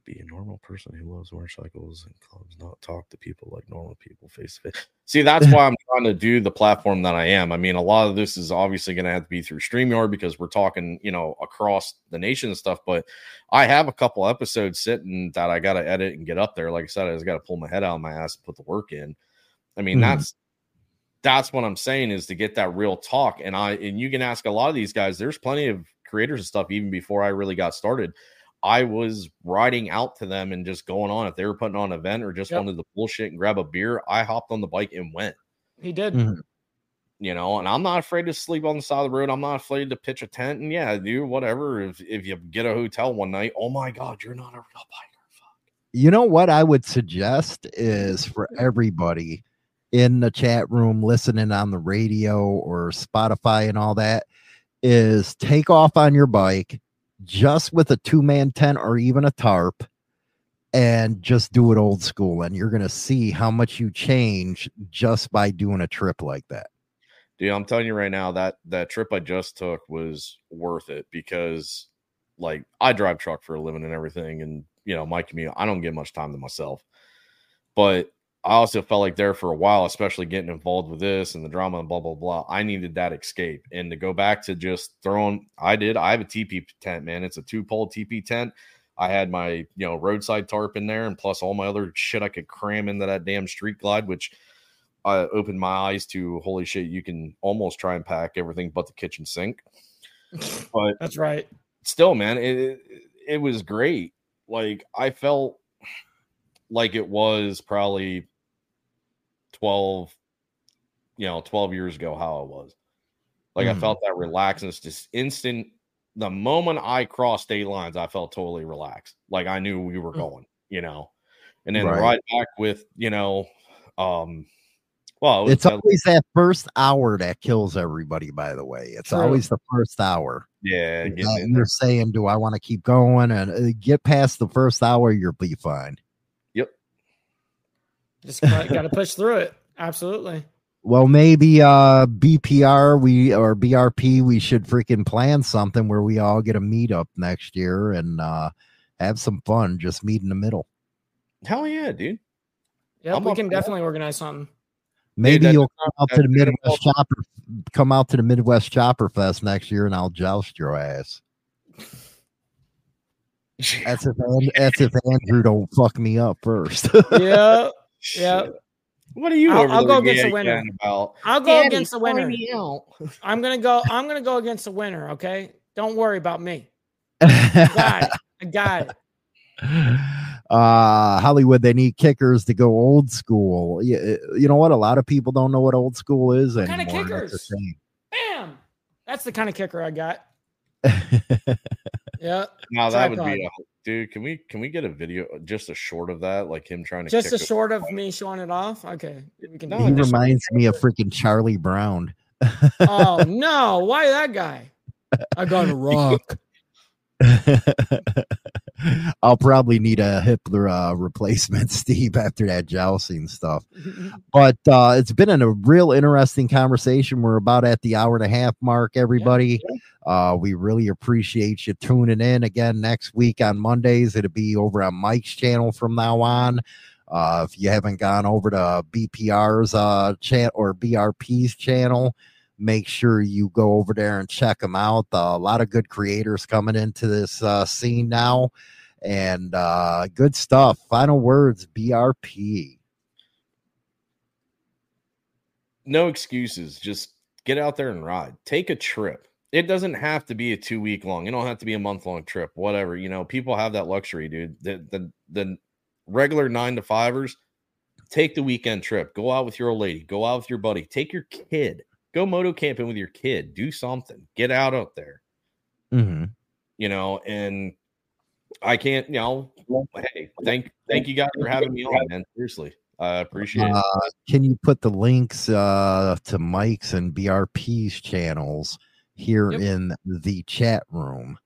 Be a normal person who loves motorcycles and clubs, not talk to people like normal people face to face. See, that's why I'm trying to do the platform that I am. I mean, a lot of this is obviously going to have to be through StreamYard because we're talking, you know, across the nation and stuff. But I have a couple episodes sitting that I got to edit and get up there. Like I said, I just got to pull my head out of my ass and put the work in. I mean, mm-hmm. that's that's what I'm saying is to get that real talk. And I and you can ask a lot of these guys. There's plenty of creators and stuff even before I really got started I was riding out to them and just going on. If they were putting on an event or just yep. wanted to bullshit and grab a beer, I hopped on the bike and went. He did. Mm-hmm. You know, and I'm not afraid to sleep on the side of the road. I'm not afraid to pitch a tent. And yeah, do whatever. If if you get a hotel one night, oh my god, you're not a real biker. Fuck. You know what I would suggest is for everybody in the chat room listening on the radio or Spotify and all that is take off on your bike just with a two man tent or even a tarp and just do it old school. And you're going to see how much you change just by doing a trip like that. Dude, I'm telling you right now that that trip I just took was worth it because like I drive truck for a living and everything. And, you know, my commute, I don't get much time to myself. But I also felt like there for a while, especially getting involved with this and the drama and blah blah blah. I needed that escape and to go back to just throwing. I did. I have a TP tent, man. It's a two pole TP tent. I had my you know roadside tarp in there, and plus all my other shit I could cram into that damn street glide, which I opened my eyes to. Holy shit, you can almost try and pack everything but the kitchen sink. But that's right. Still, man, it, it, it was great. Like I felt like it was probably 12, you know, 12 years ago, how it was. Like mm. I felt that relaxedness just instant. The moment I crossed state lines, I felt totally relaxed. Like I knew we were mm. going, you know. And then right. ride back with, you know, um, well, it it's always that first hour that kills everybody, by the way. It's True. always the first hour. Yeah. And you're saying, Do I want to keep going? And uh, get past the first hour, you'll be fine. Just got to push through it. Absolutely. Well, maybe uh BPR we or BRP we should freaking plan something where we all get a meetup next year and uh have some fun. Just meet in the middle. Hell yeah, dude. Yeah, we can definitely that. organize something. Maybe Dude, you'll come out to the Midwest Chopper, come out to the Midwest Chopper Fest next year, and I'll joust your ass. That's if that's if Andrew don't fuck me up first. yeah, yeah. What are you? I'll, I'll go against the winner. About? I'll go Daddy, against the winner. I'm gonna go. I'm gonna go against the winner. Okay, don't worry about me. I got it. I got it. Uh, Hollywood, they need kickers to go old school. You, you know what? A lot of people don't know what old school is what anymore. Kind of kickers. Bam! That's the kind of kicker I got. yeah. Now that would be a dude. Can we can we get a video just a short of that, like him trying to just a short of me showing it off? Okay, we can. No, he reminds me of freaking Charlie Brown. oh no! Why that guy? I got a rock. I'll probably need a hip uh, replacement, Steve, after that jousting stuff. but uh, it's been a real interesting conversation. We're about at the hour and a half mark, everybody. Uh, we really appreciate you tuning in again next week on Mondays. It'll be over on Mike's channel from now on. Uh, if you haven't gone over to BPR's uh, channel or BRP's channel, make sure you go over there and check them out. Uh, a lot of good creators coming into this uh, scene now, and uh, good stuff. Final words, BRP. No excuses. Just get out there and ride. Take a trip. It doesn't have to be a two week long. It don't have to be a month long trip. Whatever. You know, people have that luxury, dude. The the the regular nine to fivers. Take the weekend trip. Go out with your old lady. Go out with your buddy. Take your kid Go moto camping with your kid. Do something. Get out out there. Mm-hmm. You know, and I can't. You know, hey, thank thank you guys for having me on, man. Seriously, I appreciate uh, it. Can you put the links uh, to Mike's and BRP's channels here yep. in the chat room?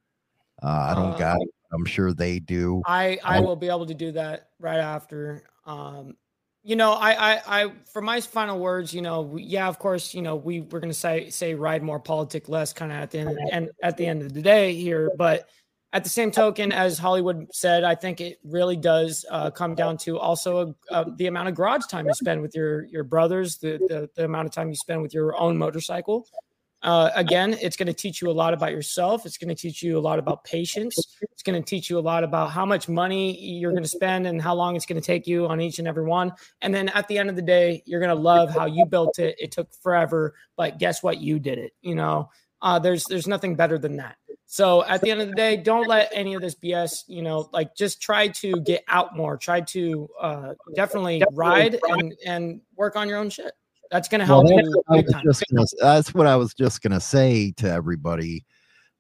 Uh, I don't got uh, it. I'm sure they do. I I will be able to do that right after. Um, you know, I, I, I, for my final words, you know, yeah, of course, you know, we we're gonna say say ride more, politic less, kind of at the end and at the end of the day here. But at the same token, as Hollywood said, I think it really does uh, come down to also uh, the amount of garage time you spend with your your brothers, the, the, the amount of time you spend with your own motorcycle. Uh, again, it's going to teach you a lot about yourself. It's going to teach you a lot about patience. It's going to teach you a lot about how much money you're going to spend and how long it's going to take you on each and every one. And then at the end of the day, you're going to love how you built it. It took forever, but guess what? You did it. You know, uh, there's there's nothing better than that. So at the end of the day, don't let any of this BS, you know, like just try to get out more. Try to uh, definitely ride and and work on your own shit. That's going to help Well, you. that's, big what I was just gonna, that's what I was just going to say to everybody.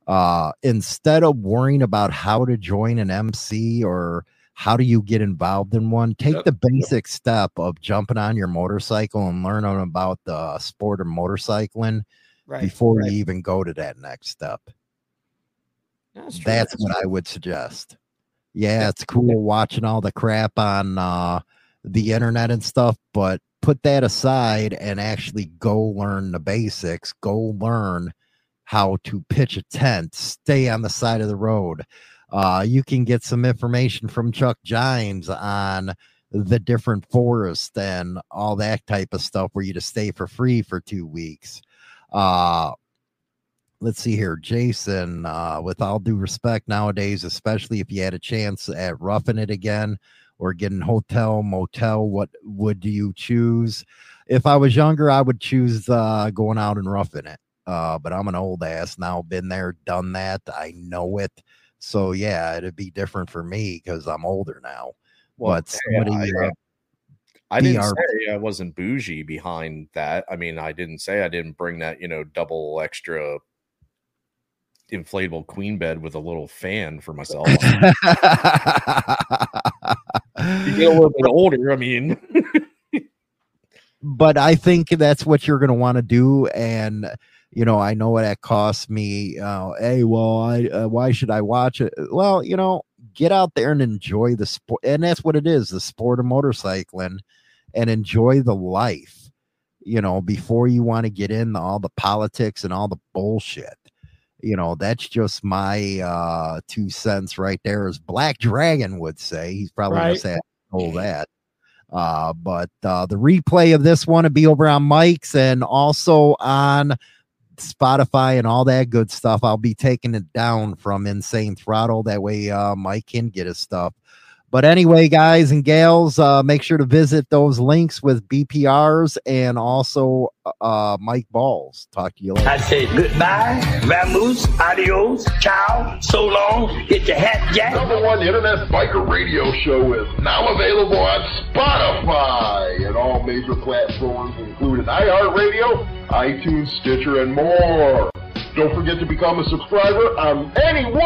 Uh, instead of worrying about how to join an MC or how do you get involved in one, take Yep. the basic step of jumping on your motorcycle and learning about the sport of motorcycling Right. before right. you even go to that next step. That's true. That's what I would suggest. Yeah, it's cool watching all the crap on uh, the internet and stuff, but put that aside and actually go learn the basics. Go learn how to pitch a tent, stay on the side of the road. Uh, you can get some information from Chuck Gimes on the different forests and all that type of stuff where you to stay for free for two weeks. Uh, let's see here jason uh with all due respect nowadays especially if you had a chance at roughing it again or getting hotel motel what would do you choose if i was younger i would choose uh going out and roughing it uh but i'm an old ass now been there done that i know it so yeah it'd be different for me because i'm older now but hey, somebody I, uh, I didn't say I wasn't bougie behind that. I mean, I didn't say I didn't bring that, you know, double extra inflatable queen bed with a little fan for myself. you get a little bit older, I mean, but I think that's what you're going to want to do. And, you know, I know what that costs me. Uh, hey, well, I, uh, why should I watch it? Well, you know, get out there and enjoy the sport. And that's what it is the sport of motorcycling and enjoy the life, you know, before you want to get in all the politics and all the bullshit. You know, that's just my uh two cents right there, as Black Dragon would say. He's probably Right. gonna say know that. Uh, but uh, the replay of this one will be over on Mike's and also on Spotify and all that good stuff. I'll be taking it down from Insane Throttle. That way, uh, Mike can get his stuff. But anyway, guys and gals, uh, make sure to visit those links with BPRs and also uh, Mike Balls. Talk to you later. I say goodbye, vamoose, adios, ciao, so long, get your hat jack. Number one internet biker radio show is now available on Spotify and all major platforms, including iHeartRadio, iTunes, Stitcher, and more. Don't forget to become a subscriber on any one.